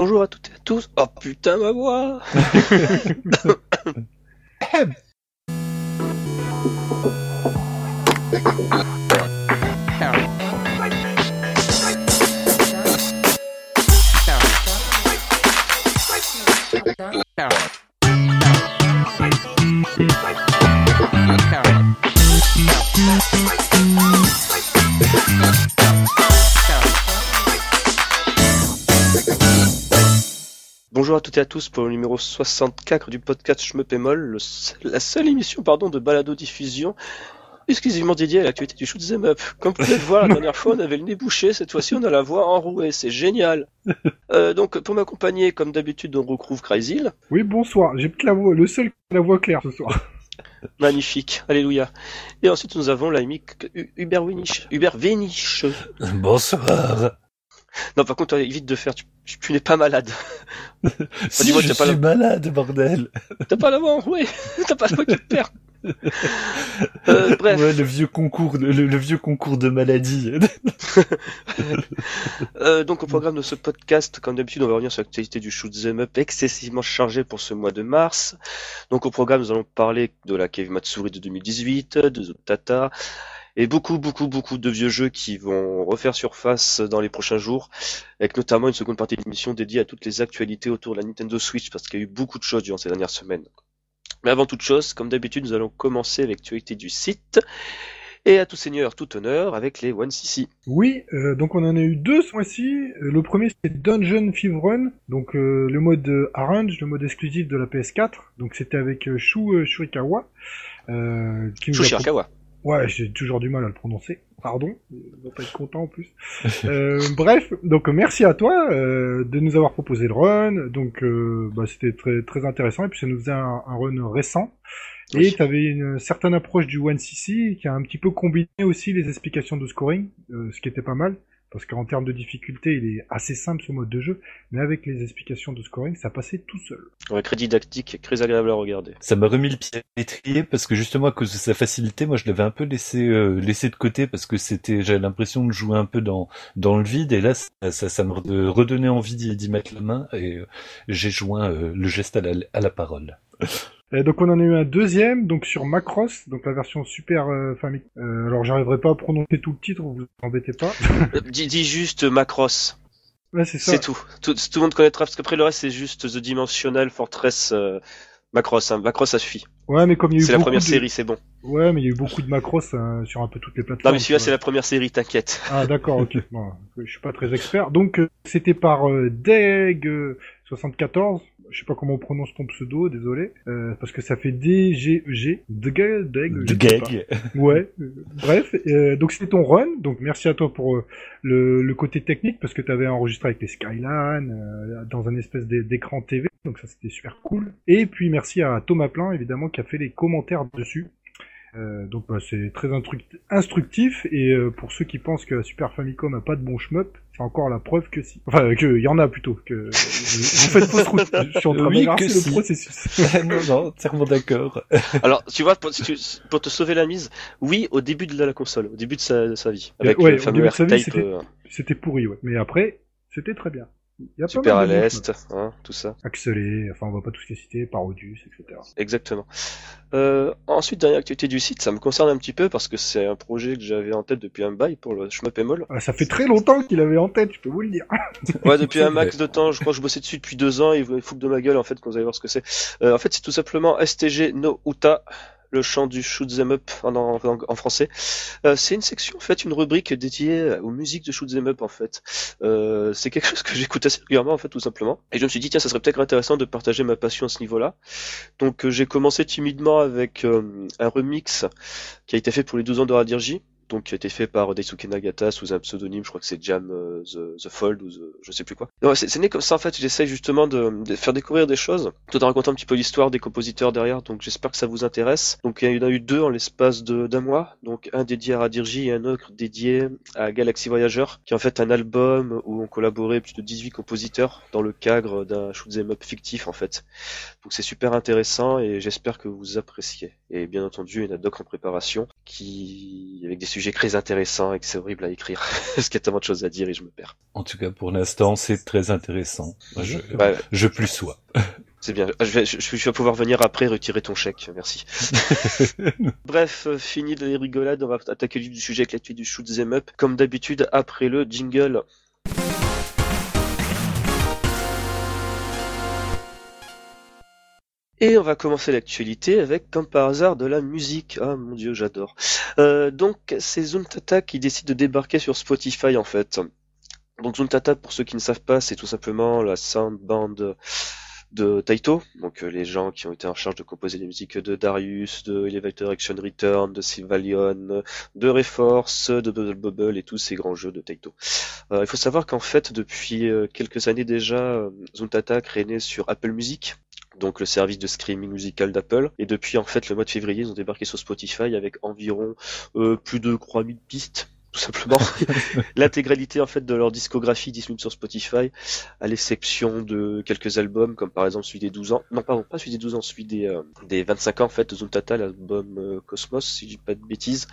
Bonjour à toutes et à tous. Oh putain ma voix toutes et à tous pour le numéro 64 du podcast Je me pémol, la seule émission pardon de balado diffusion exclusivement dédiée à l'actualité du shoot 'em up. Comme vous pouvez le voir, la dernière fois on avait le nez bouché, cette fois-ci on a la voix enrouée, c'est génial. Euh, donc pour m'accompagner, comme d'habitude, on retrouve Crazyl, Oui, bonsoir. J'ai la voix, le seul qui a la voix claire ce soir. magnifique, alléluia. Et ensuite nous avons l'ami U- Hubert Wenich, Hubert Wenich. Bonsoir. Non par contre, évite de faire, tu, n'es pas malade. Si dis-moi, je pas suis la- malade, bordel. T'as pas la voix enrouée, t'as pas la qui te perd. Euh, bref. Ouais, le vieux concours, le, le vieux concours de maladie. Euh, donc au programme de ce podcast, comme d'habitude, on va revenir sur l'actualité du shoot 'em up excessivement chargé pour ce mois de mars. Donc au programme, nous allons parler de la Cave Matsuri de 2018, de Zotata, et beaucoup, beaucoup, beaucoup de vieux jeux qui vont refaire surface dans les prochains jours, avec notamment une seconde partie de l'émission dédiée à toutes les actualités autour de la Nintendo Switch, parce qu'il y a eu beaucoup de choses durant ces dernières semaines. Mais avant toute chose, comme d'habitude, nous allons commencer l'actualité du site, et à tout seigneur, tout honneur, avec les One CC. Oui, euh, donc on en a eu deux ce mois-ci. Euh, Le premier c'était Dungeon Fever Run, donc euh, le mode Arrange, le mode exclusif de la PS4. Donc c'était avec Shu Shurikawa. Euh, qui nous a pro- Shushirakawa. Ouais, j'ai toujours du mal à le prononcer. Pardon, il va pas être content en plus. Euh, bref, donc merci à toi euh, de nous avoir proposé le run. Donc euh, bah, c'était très très intéressant et puis ça nous faisait un, un run récent. Et Oui. tu avais une certaine approche du 1cc qui a un petit peu combiné aussi les explications de scoring, euh, ce qui était pas mal. Parce qu'en termes de difficulté, il est assez simple ce mode de jeu, mais avec les explications de scoring, ça passait tout seul. Ouais, crédit didactique, très agréable à regarder. Ça m'a remis le pied à l'étrier parce que justement à cause de sa facilité, moi je l'avais un peu laissé euh, laissé de côté parce que c'était j'avais l'impression de jouer un peu dans dans le vide et là ça ça, ça me re- redonnait envie d'y d'y mettre la main et euh, j'ai joint euh, le geste à la, à la parole. Et donc on en a eu un deuxième, donc sur Macross, donc la version Super euh, Famicom. Euh, alors j'arriverai pas à prononcer tout le titre, vous embêtez pas. Euh, dis, dis juste Macross, Ouais, c'est ça. c'est tout. tout. Tout le monde connaîtra, parce qu'après le reste c'est juste The Dimensional Fortress euh, Macross. Hein. Macross ça suffit. Ouais, mais comme il y a eu C'est la première de... série, c'est bon. Ouais, mais il y a eu beaucoup de Macross hein, sur un peu toutes les plateformes. Non mais celui-là c'est la première série, t'inquiète. Ah d'accord, ok. Bon, je suis pas très expert. Donc euh, c'était par euh, Deg euh, 74. Je sais pas comment on prononce ton pseudo, désolé, euh, parce que ça fait D G G. Deg, Deg. je De sais pas. gag. Ouais. euh, bref, euh, donc c'était ton run. Donc merci à toi pour euh, le, le côté technique parce que tu avais enregistré avec les Skyline euh, dans un espèce d'é- d'écran TV. Donc ça c'était super cool. Et puis merci à Thomas Plein évidemment qui a fait les commentaires dessus. Euh, donc bah, c'est très instruct- instructif et euh, pour ceux qui pensent que la Super Famicom a pas de bon shmup, c'est encore la preuve que si. Enfin que il y en a plutôt que vous faites fausse route. Je suis en train Oui, de que le si. processus. non non, entièrement d'accord. Alors tu vois, pour, si tu- pour te sauver la mise, oui au début de la console, au début de sa, de sa vie, avec ouais, le au fameux début de sa vie, R-Type, c'était- euh, C'était pourri, ouais. Mais après, c'était très bien. Il y a pas super à l'est, hein, tout ça. Axelé, enfin on va pas tous les citer, Parodius, etc. Exactement. Euh, ensuite, dernière activité du site, ça me concerne un petit peu parce que c'est un projet que j'avais en tête depuis un bail pour le Moll. Ah, ça fait très longtemps qu'il avait en tête, je peux vous le dire. Ouais, depuis un max de temps, je crois que je bossais dessus depuis deux ans, et vous foutent de ma gueule en fait quand vous allez voir ce que c'est. Euh, en fait, c'est tout simplement STG no Uta, le chant du shoot 'em up en, français. Euh, c'est une section en fait, une rubrique dédiée aux musiques de shoot 'em up en fait. Euh, c'est quelque chose que j'écoute assez régulièrement en fait, tout simplement. Et je me suis dit tiens, ça serait peut-être intéressant de partager ma passion à ce niveau-là. Donc euh, j'ai commencé timidement avec un remix qui a été fait pour les 12 ans de Radirji donc qui a été fait par Daisuke Nagata sous un pseudonyme, je crois que c'est Jam euh, the, the Fold ou the, je sais plus quoi. C'est né comme ça en fait, j'essaye justement de, faire découvrir des choses, tout en racontant un petit peu l'histoire des compositeurs derrière, donc j'espère que ça vous intéresse. Donc il y en a eu deux en l'espace d'un mois, donc un dédié à Radirji et un autre dédié à Galaxy Voyager, qui est en fait un album où ont collaboré plus de 18 compositeurs dans le cadre d'un shoot'em up fictif en fait. Donc c'est super intéressant et j'espère que vous appréciez. Et bien entendu, il y en a d'autres en préparation qui, avec des sujet très intéressant et que c'est horrible à écrire. Parce qu'il y a tellement de choses à dire et je me perds. En tout cas, pour l'instant, c'est très intéressant. Moi, je, plus sois. C'est bien. Je vais, je, je vais pouvoir venir après retirer ton chèque. Merci. Bref, euh, fini les rigolades. On va attaquer le sujet avec l'actu du shoot them up. Comme d'habitude, après le jingle. Et on va commencer l'actualité avec, comme par hasard, de la musique. Ah mon dieu, j'adore. Euh, donc, c'est Zuntata qui décide de débarquer sur Spotify en fait. Donc Zuntata, pour ceux qui ne savent pas, c'est tout simplement la sound band de Taito, donc euh, les gens qui ont été en charge de composer les musiques de Darius, de Elevator Action Return, de Sylvalion, de Reforce, de Bubble Bubble et tous ces grands jeux de Taito. Euh, il faut savoir qu'en fait, depuis quelques années déjà, Zuntata est né sur Apple Music, donc le service de streaming musical d'Apple. Et depuis en fait le mois de février, ils ont débarqué sur Spotify avec environ euh, plus de 3000 pistes tout simplement. L'intégralité en fait de leur discographie disponible sur Spotify, à l'exception de quelques albums comme par exemple celui des 12 ans. Non pardon, pas celui des 12 ans, celui des, euh, des 25 ans en fait de Zuntata, l'album euh, Cosmos, si je dis pas de bêtises.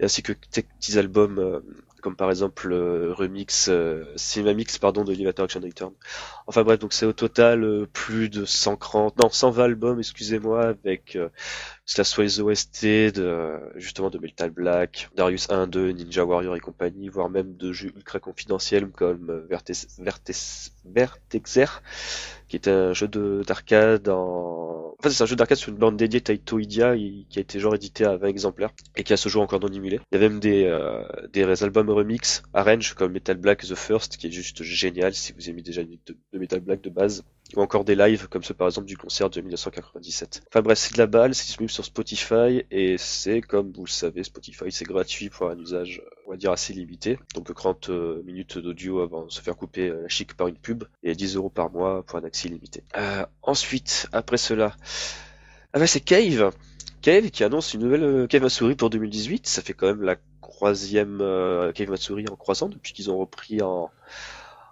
Et ainsi que quelques petits albums euh, comme par exemple le remix euh, Cinemamix pardon de Elevator Action Return. Enfin bref, donc c'est au total euh, plus de 130 non 120 albums, excusez-moi, avec euh, cela soit les OST de euh, justement de Metal Black, Darius 1, 2, Ninja Warrior et compagnie, voire même de jeux ultra confidentiels comme euh, Vertex, Vertex, Vertexer, qui est un jeu de d'arcade en enfin c'est un jeu d'arcade sur une bande dédiée Taito Idia et- qui a été genre édité à 20 exemplaires et qui a ce jour encore non émulé. Il y a même des euh, albums remix arrange comme Metal Black The First qui est juste génial si vous aimez déjà une de Metal Black de base ou encore des lives comme ceux par exemple du concert de 1997. Enfin bref, c'est de la balle, c'est disponible sur Spotify et c'est comme vous le savez, Spotify c'est gratuit pour un usage on va dire assez limité. Donc 30 euh, minutes d'audio avant de se faire couper euh, la chic par une pub et 10 euros par mois pour un accès limité. Euh, ensuite, après cela, ah bah c'est Cave. Cave qui annonce une nouvelle Cave Matsuri pour 2018. Ça fait quand même la troisième Cave Matsuri en croissant depuis qu'ils ont repris en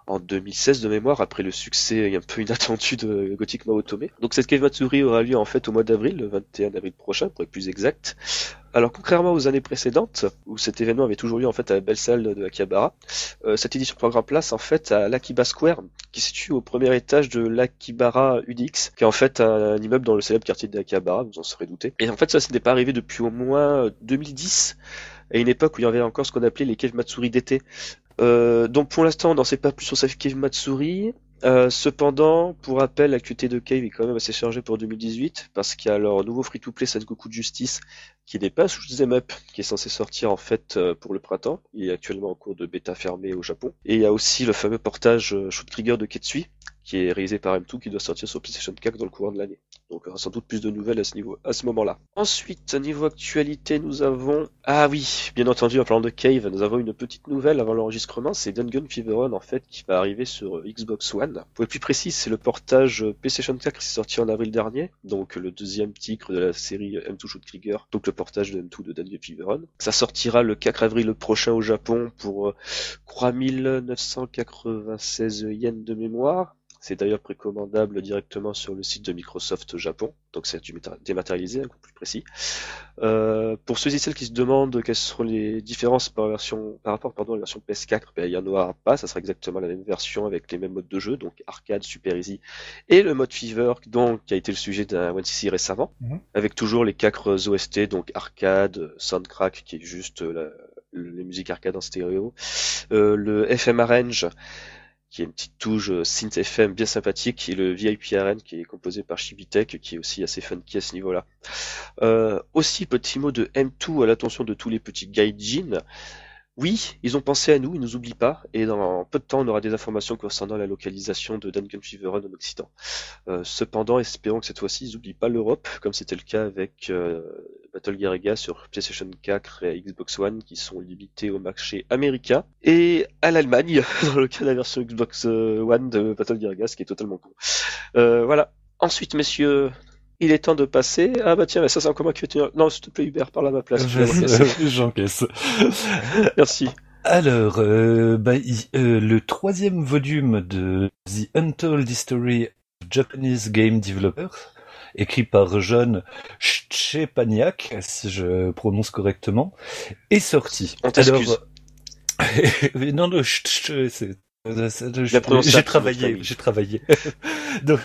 en 2016 de mémoire après le succès un peu inattendu de Gothic Mao Otome. Donc cette Cave Matsuri aura lieu en fait au mois d'avril, le 21 avril prochain pour être plus exact. Alors contrairement aux années précédentes où cet événement avait toujours lieu en fait à la belle salle de Akihabara, euh, cette édition prend place en fait à l'Akiba Square qui se situe au premier étage de l'Akibara UDX qui est en fait un, immeuble dans le célèbre quartier d'Akihabara, vous en serez douté. Et en fait ça ce n'est pas arrivé depuis au moins euh, 2010 à une époque où il y avait encore ce qu'on appelait les Cave Matsuri d'été. Euh, donc pour l'instant, on n'en sait pas plus sur sa Cave Matsuri. Euh, cependant, pour rappel, l'actualité de Cave est quand même assez chargée pour 2018 parce qu'il y a leur nouveau free-to-play de Justice qui n'est pas sous Them Up, qui est censé sortir en fait euh, pour le printemps. Il est actuellement en cours de bêta fermée au Japon. Et il y a aussi le fameux portage euh, Shoot Trigger de Ketsui qui est réalisé par M2 qui doit sortir sur PlayStation 4 dans le courant de l'année. Donc aura sans doute plus de nouvelles à ce niveau, à ce moment-là. Ensuite, niveau actualité, nous avons, ah oui, bien entendu, en parlant de Cave, nous avons une petite nouvelle avant l'enregistrement, c'est Dungeon Fever Run, en fait, qui va arriver sur euh, Xbox One. Pour être plus précis, c'est le portage euh, PlayStation 4 qui s'est sorti en avril dernier, donc le deuxième titre de la série M2 Shoot Trigger, donc le portage de M2 de Dungeon Fever Run. Ça sortira le 4 avril prochain au Japon pour euh, 3996 yens de mémoire. C'est d'ailleurs précommandable directement sur le site de Microsoft Japon, donc c'est dématérialisé, un peu plus précis. Euh, pour ceux et celles qui se demandent quelles seront les différences par, version, par rapport pardon, à la version PS4, ben, il n'y en aura pas, ça sera exactement la même version avec les mêmes modes de jeu, donc arcade, super easy, et le mode Fever, donc, qui a été le sujet d'un 1cc récemment, Mhm. avec toujours les quatre OST, donc arcade, soundcrack, qui est juste euh, la, les musiques arcade en stéréo, euh, le FM Arrange, qui est une petite touche euh, synth FM bien sympathique, et le VIP RN qui est composé par Chibitek, qui est aussi assez funky à ce niveau-là. Euh, aussi, petit mot de M2 à l'attention de tous les petits gaijin. Oui, ils ont pensé à nous, ils nous oublient pas, et dans peu de temps, on aura des informations concernant la localisation de Dungeon Fever Run en Occident. Euh, cependant, espérons que cette fois-ci, ils n'oublient pas l'Europe, comme c'était le cas avec euh, Battle Garaga sur PlayStation 4 et Xbox One, qui sont limités au marché américain, et à l'Allemagne, dans le cas de la version Xbox euh, One de Battle Garaga, ce qui est totalement con. Euh, voilà. Ensuite, messieurs, il est temps de passer. Ah bah tiens, mais ça c'est encore moi qui vais tenir. Non, s'il te plaît, Hubert, parle à ma place. J'encaisse. Merci. Alors, euh, bah, euh, le troisième volume de The Untold History of Japanese Game Developers écrit par John Szczepaniak, si je prononce correctement, est sorti. On t'excuse. non, non, c'est j'ai travaillé, j'ai travaillé. donc,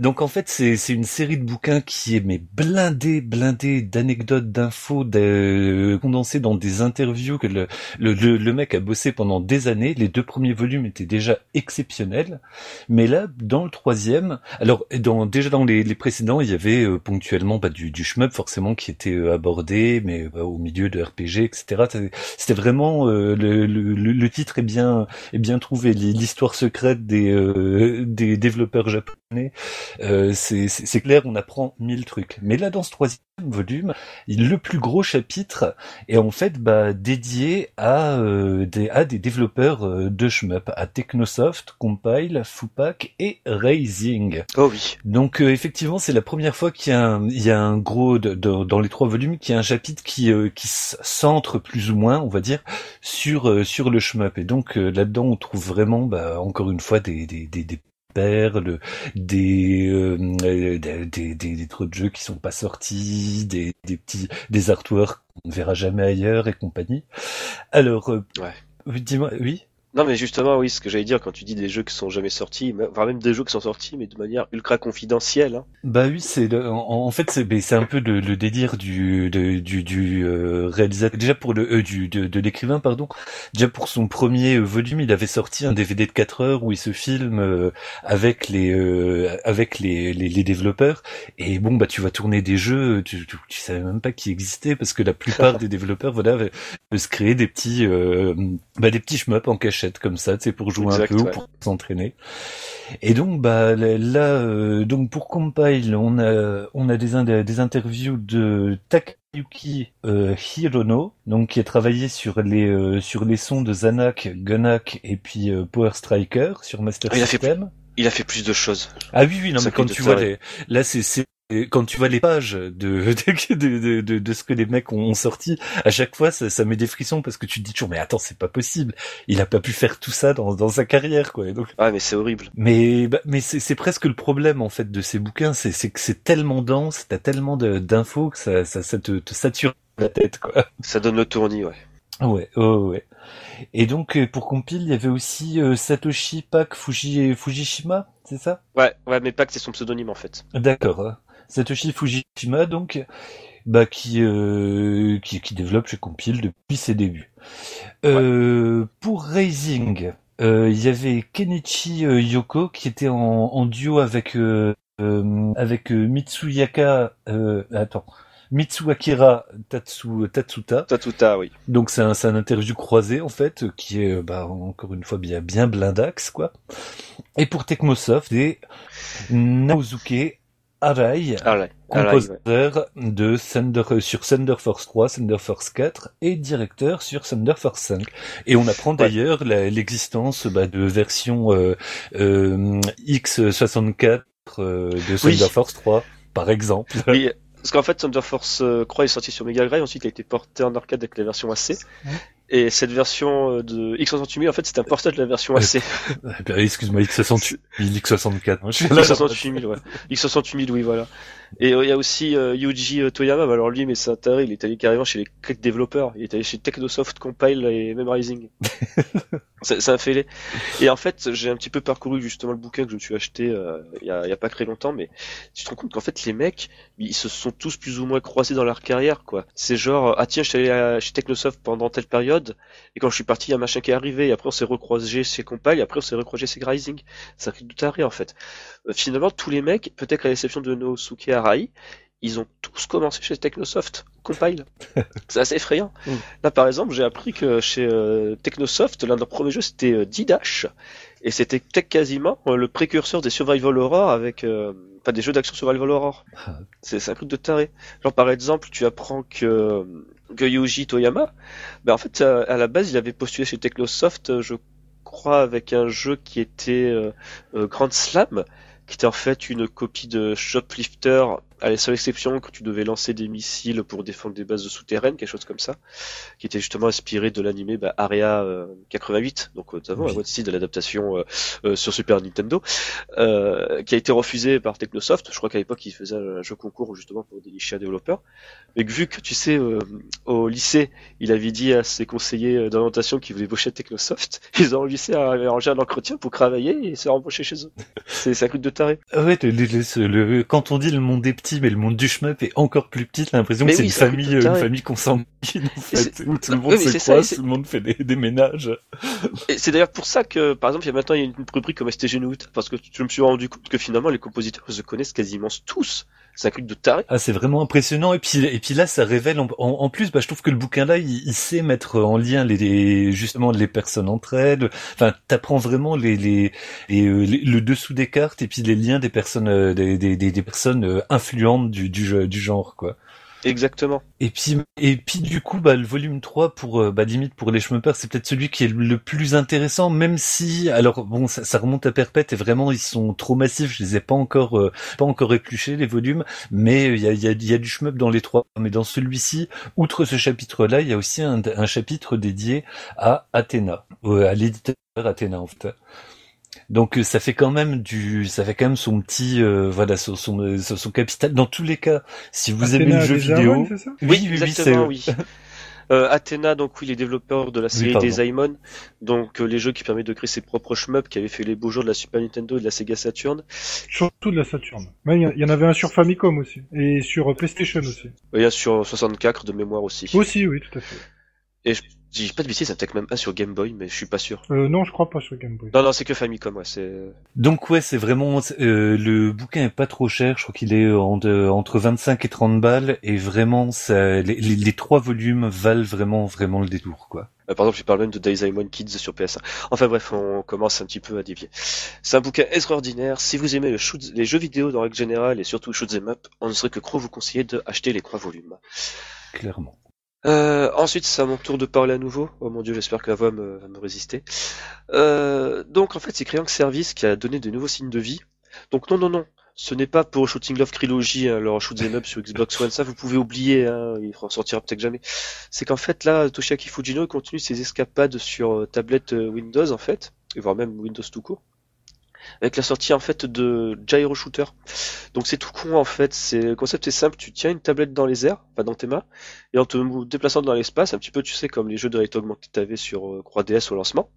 donc, en fait, c'est une série de bouquins qui est mais blindée, blindée d'anecdotes, d'infos, de, condensées dans des interviews que le, le, le, mec a bossé pendant des années. Les deux premiers volumes étaient déjà exceptionnels, mais là, dans le troisième, alors dans déjà dans les, les précédents, il y avait euh, ponctuellement bah, du, du shmup forcément qui était euh, abordé, mais bah, au milieu de RPG, etc. C'était vraiment euh, le, le, le, titre est bien est bien trouvé l'histoire secrète des, euh, des développeurs japonais, euh, c'est clair, on apprend mille trucs. Mais là, dans ce troisième volume, le plus gros chapitre est en fait bah, dédié à, euh, des, à des développeurs euh, de shmup, à Technosoft, Compile, Fupak et Raising. Oh oui. Donc euh, effectivement, c'est la première fois qu'il y, a un, il y a un gros de, dans les trois volumes, qu'il y a un chapitre qui, qui centre plus ou moins, on va dire, sur sur le shmup. Et donc là-dedans, on trouve vraiment, bah, encore une fois, des, des, des, des perles, des, euh, des, des, des, trucs de jeux qui sont pas sortis, des, des petits, des artworks qu'on ne verra jamais ailleurs et compagnie. Alors, euh, ouais. dis-moi, oui? Non, mais justement, oui, ce que j'allais dire quand tu dis des jeux qui sont jamais sortis, enfin même des jeux qui sont sortis, mais de manière ultra confidentielle. Hein. Bah oui, c'est en, fait c'est un peu le, le délire du du du euh, réalisateur. Déjà pour le euh, du de, de l'écrivain, pardon. Déjà pour son premier volume, il avait sorti un DVD de 4 heures où il se filme euh, avec les avec les, les, les développeurs. Et bon bah tu vas tourner des jeux, tu, tu, savais même pas qu'ils existaient parce que la plupart des développeurs voilà se créer des petits bah des petits shmups en cachette comme ça, c'est pour jouer un peu ou pour s'entraîner. Et donc bah là, euh, donc pour Compile, on a on a des des interviews de Takayuki euh, Hirono, donc qui a travaillé sur les euh, sur les sons de Zanak, Gunak et puis euh, Power Striker sur Master il System. A fait, il a fait plus de choses. Ah oui oui non mais quand tu vois les, là c'est quand tu vois les pages de de, de, de, ce que les mecs ont, sorti, à chaque fois ça, ça met des frissons parce que tu te dis toujours mais attends c'est pas possible, il a pas pu faire tout ça dans, dans sa carrière quoi. donc ah mais c'est horrible. Mais bah, mais c'est presque le problème en fait de ces bouquins, c'est c'est que c'est tellement dense, t'as tellement d'infos que ça, ça, ça te, te, sature la tête quoi. Ça donne le tournis ouais. Ouais, oh, ouais. Et donc euh, pour compile, il y avait aussi euh, Satoshi Pak Fuji, Fujishima, c'est ça? Ouais, ouais, mais Pak c'est son pseudonyme en fait. D'accord. Satoshi Fujishima, donc, bah, qui, euh, qui, qui développe chez Compile depuis ses débuts. Euh, Pour Raising, euh, il y avait Kenichi Yoko qui était en, en duo avec euh, avec Mitsuyaka. attends. Mitsuakira Tatsu, Tatsuta. Tatsuta, oui. Donc c'est un, un interview croisé en fait, qui est bah, encore une fois bien bien blindax quoi. Et pour Tecmosoft, et Naozuke Arai, compositeur de Thunder, sur Thunder Force 3, Thunder Force 4 et directeur sur Thunder Force 5. Et on apprend d'ailleurs l'existence bah, de versions euh, euh, X64 euh, de Thunder Force 3, par exemple. Oui. Parce qu'en fait, Thunder Force 3 est sorti sur Mega Drive, ensuite il a été porté en arcade avec la version AC. Et cette version euh, de X68000, en fait, c'est un portage de la version AC. Excuse-moi, X68000, X64. X68000, ouais. X68000, oui, voilà. Et euh, il y a aussi euh, Yuji euh, Toyama, alors lui, mais c'est intérêt, il est allé carrément chez les développeurs, il est allé chez Technosoft, Compile et Memorizing. c'est un fêlé. Et en fait, j'ai un petit peu parcouru justement le bouquin que je me suis acheté il y, a, y, a, pas très longtemps, mais tu te rends compte qu'en fait, les mecs, ils se sont tous plus ou moins croisés dans leur carrière, quoi. C'est genre, ah tiens, je suis allé chez Technosoft pendant telle période, et quand je suis parti, il y a un machin qui est arrivé, et après on s'est recroisé chez Compile, et après on s'est recroisé chez Rising. C'est un truc de taré, en fait. finalement, tous les mecs, peut-être à l'exception de Nosuke Ils ont tous commencé chez Technosoft, Compile. C'est assez effrayant. Mm. Là, par exemple, j'ai appris que chez euh, Technosoft, l'un de leurs premiers jeux, c'était euh, D-Dash. Et c'était quasiment euh, le précurseur des Survival Horror avec... pas des jeux d'action Survival Horror. Ah. C'est un truc de taré. Genre, par exemple, tu apprends que, que Yuji Toyama, ben, en fait, à, la base, il avait postulé chez Technosoft, je crois, avec un jeu qui était Grand Slam, qui était en fait une copie de Shoplifter à la seule exception que tu devais lancer des missiles pour défendre des bases souterraines, quelque chose comme ça, qui était justement inspiré de l'animé bah, Area 88, donc notamment la voix de l'adaptation sur Super Nintendo, qui a été refusé par Technosoft. Je crois qu'à l'époque, ils faisaient un jeu concours justement pour dénicher un développeur. Mais vu que tu sais, au lycée, il avait dit à ses conseillers d'orientation qu'il voulait boucher Technosoft, ils ont réussi à arranger un entretien pour travailler et se embaucher chez eux. C'est un coup de taré. Ah ouais, le, quand on dit le monde est petit, mais le monde du shmup est encore plus petit, t'as l'impression que c'est une famille, une famille consanguine, en fait, où tout le monde se croise, tout le monde fait des, ménages. Et c'est d'ailleurs pour ça que, par exemple, il y a maintenant une rubrique comme STG Note, parce que je me suis rendu compte que finalement les compositeurs se connaissent quasiment tous un truc de taré. Ah, c'est vraiment impressionnant. Et puis, et puis là, ça révèle en, plus, bah, je trouve que le bouquin là, il, sait mettre en lien les, justement les personnes entre elles. Enfin, t'apprends vraiment les, les, euh, les, le dessous des cartes et puis les liens des personnes, euh, des, des, des personnes euh, influentes du, du, du genre, quoi. Exactement. Et puis, et puis du coup, bah, le volume 3 pour, euh, bah, limite pour les Schmuppers, c'est peut-être celui qui est le plus intéressant, même si, alors bon, ça, ça, remonte à perpète et vraiment ils sont trop massifs. Je les ai pas encore, euh, pas encore épluchés les volumes, mais il y a, y, a, y a du shmup dans les trois. Mais dans celui-ci, outre ce chapitre-là, il y a aussi un, un chapitre dédié à Athéna, euh, à l'éditeur Athéna en fait. Donc euh, ça fait quand même du, ça fait quand même son petit, euh, voilà, son, son, son, capital. Dans tous les cas, si vous aimez le jeu vidéo, oui, oui, exactement, oui. Euh, Athena, donc oui, les développeurs de la série des donc les jeux qui permettent de créer ses propres shmups, qui avaient fait les beaux jours de la Super Nintendo et de la Sega Saturn. Surtout de la Saturn. Mais il y, en avait un sur Famicom aussi, et sur PlayStation aussi. Il y a sur 64 de mémoire aussi. Aussi, oui, tout à fait. Et je dis pas de bêtises, ça peut-être même un sur Game Boy, mais je suis pas sûr. Euh, non, je crois pas sur Game Boy. Non, non, c'est que Famicom, ouais. C'est. Donc ouais, c'est vraiment euh, le bouquin est pas trop cher. Je crois qu'il est entre 25 et 30 balles, et vraiment, ça, les, les, trois volumes valent vraiment, vraiment le détour, quoi. Euh, par exemple, je parle même de Daisymon Kids sur PS1. Enfin bref, on commence un petit peu à dévier. C'est un bouquin extraordinaire. Si vous aimez le shoot, les jeux vidéo dans règle générale et surtout shoot them up, on ne serait que trop vous conseiller d'acheter les trois volumes. Clairement. Euh, ensuite, c'est à mon tour de parler à nouveau. Oh mon dieu, j'espère que la voix va me résister. Euh, donc, en fait, c'est Creank Service qui a donné de nouveaux signes de vie. Donc, non, non, non. Ce n'est pas pour Shooting Love Trilogy, hein, leur shoot up sur Xbox One, ça vous pouvez oublier, hein, il en sortira peut-être jamais. C'est qu'en fait là, Toshiaki Fujino continue ses escapades sur euh, tablette Windows en fait, et voire même Windows tout court avec la sortie en fait de Gyro Shooter. Donc c'est tout con en fait, c'est le concept est simple, tu tiens une tablette dans les airs, pas dans tes mains, et en te déplaçant dans l'espace, un petit peu tu sais comme les jeux de réalité augmentée que tu avais sur euh, Croix DS au lancement,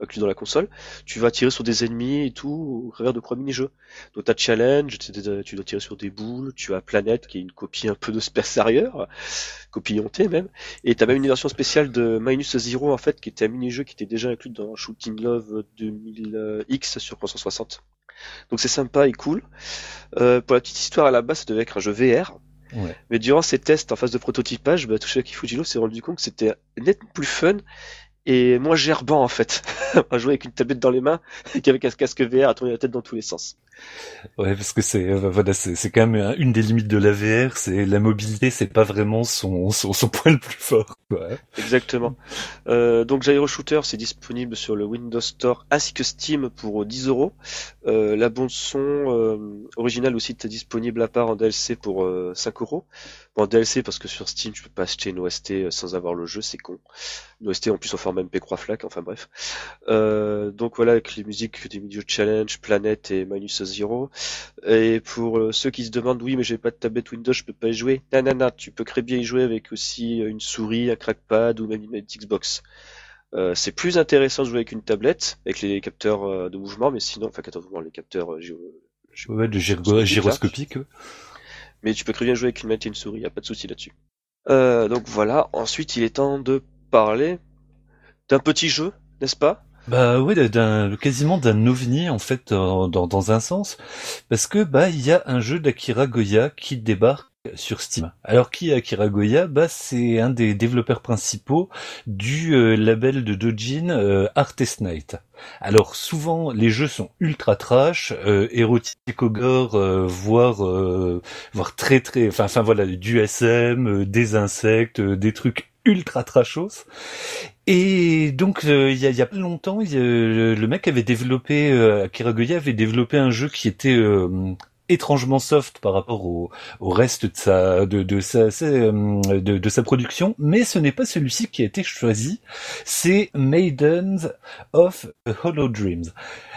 inclus dans la console, tu vas tirer sur des ennemis et tout au travers de trois mini-jeux. Donc t'as Challenge, tu dois tirer sur des boules, tu as Planète qui est une copie un peu de Space Harrier, copie hontée même, et t'as même une version spéciale de Minus Zero en fait qui était un mini-jeu qui était déjà inclus dans Shooting Love 2000X sur 360. Donc c'est sympa et cool. Euh, pour la petite histoire à la base, ça devait être un jeu VR. Mais durant ces tests en phase de prototypage, bah, Toshiyaki Fujino s'est rendu compte que c'était nettement plus fun et moins gerbant en fait, à jouer avec une tablette dans les mains qu'avec un casque VR à tourner la tête dans tous les sens. Ouais, parce que c'est euh, voilà, c'est quand même une des limites de la VR, c'est la mobilité, c'est pas vraiment son, son, son point le plus fort. Ouais. Exactement. Euh, donc Gyro Shooter, c'est disponible sur le Windows Store ainsi que Steam pour 10 euros. Euh, la bande son euh, originale aussi est disponible à part en DLC pour 5 euros. Bon, DLC parce que sur Steam, je peux pas acheter une OST sans avoir le jeu, c'est con. Une OST en plus en format MP3 FLAC, enfin bref. donc voilà, avec les musiques des milieux challenge, Planète et Minus Zero. Et pour euh, ceux qui se demandent, oui, mais j'ai pas de tablette Windows, je peux pas y jouer. Nanana, tu peux très bien y jouer avec aussi une souris, un crackpad ou même une Xbox. Euh, c'est plus intéressant de jouer avec une tablette, avec les capteurs euh, de mouvement, mais sinon, enfin, capteurs de mouvement, les capteurs euh, ouais, de gyroscopique. Mais tu peux très bien jouer avec une manette et une souris, y a pas de souci là-dessus. donc voilà. Ensuite, il est temps de parler d'un petit jeu, n'est-ce pas? Bah oui, d'un quasiment d'un ovni en fait dans, dans un sens, parce que bah il y a un jeu d'Akira Goya qui débarque sur Steam. Alors qui est Akira Goya Bah c'est un des développeurs principaux du euh, label de Dojin euh, Artist Night. Alors souvent les jeux sont ultra trash, euh, au gore, euh, voire voire très très, enfin voilà du SM, des insectes, des trucs ultra trashos. Et donc euh, il y, a, y, a, pas longtemps, le mec avait développé, euh, Akira avait développé un jeu qui était euh, étrangement soft par rapport au, au reste de sa de, de sa de, de sa production, mais ce n'est pas celui-ci qui a été choisi. C'est Maidens of Hollow Dreams.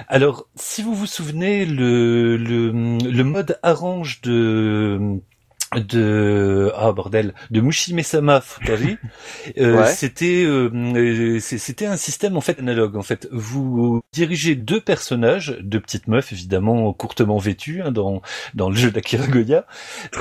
Alors, si vous vous souvenez, le le, le mode arrange de de ah bordel de Mushimesama Futari. Euh, c'était euh, c'était un système en fait analogue. En fait vous dirigez deux personnages deux petites meufs évidemment courtement vêtues hein, dans dans le jeu d'Akira Goya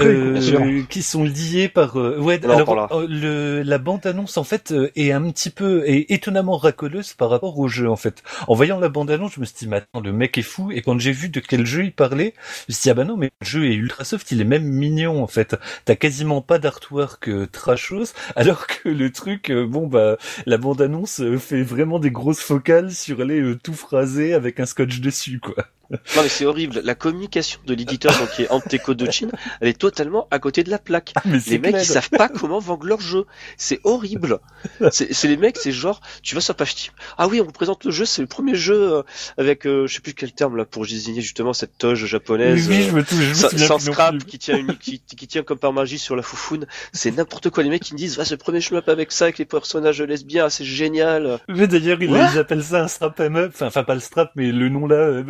euh, qui sont liés par euh, ouais alors, euh, le la bande annonce en fait est un petit peu est étonnamment racoleuse par rapport au jeu en fait. En voyant la bande annonce je me suis dit mais attends le mec est fou. Et quand j'ai vu de quel jeu il parlait je me suis dit ah bah non mais le jeu est ultra soft il est même mignon en fait T'as quasiment pas d'artwork euh, trashos, alors que le truc, euh, bon bah, la bande-annonce euh, fait vraiment des grosses focales sur les tout phrasés avec un scotch dessus, quoi. Non mais c'est horrible. La communication de l'éditeur donc qui est Anteco Dochin, elle est totalement à côté de la plaque. Ah, les mecs ils savent pas comment vendre leur jeu. C'est horrible. C'est les mecs, c'est genre tu vas sur page Steam. Ah oui, on vous présente le jeu, c'est le premier jeu euh, avec euh, je sais plus quel terme là pour désigner justement cette toge japonaise. Oui, je me sans, scrap qui tient une, qui, tient comme par magie sur la foufoune. C'est n'importe quoi. Les mecs qui me disent, va c'est le premier shmup avec ça, avec les personnages lesbiens, c'est génial. Mais d'ailleurs ils, appellent ça un strap up. Enfin, enfin pas le strap, mais le nom là. Euh,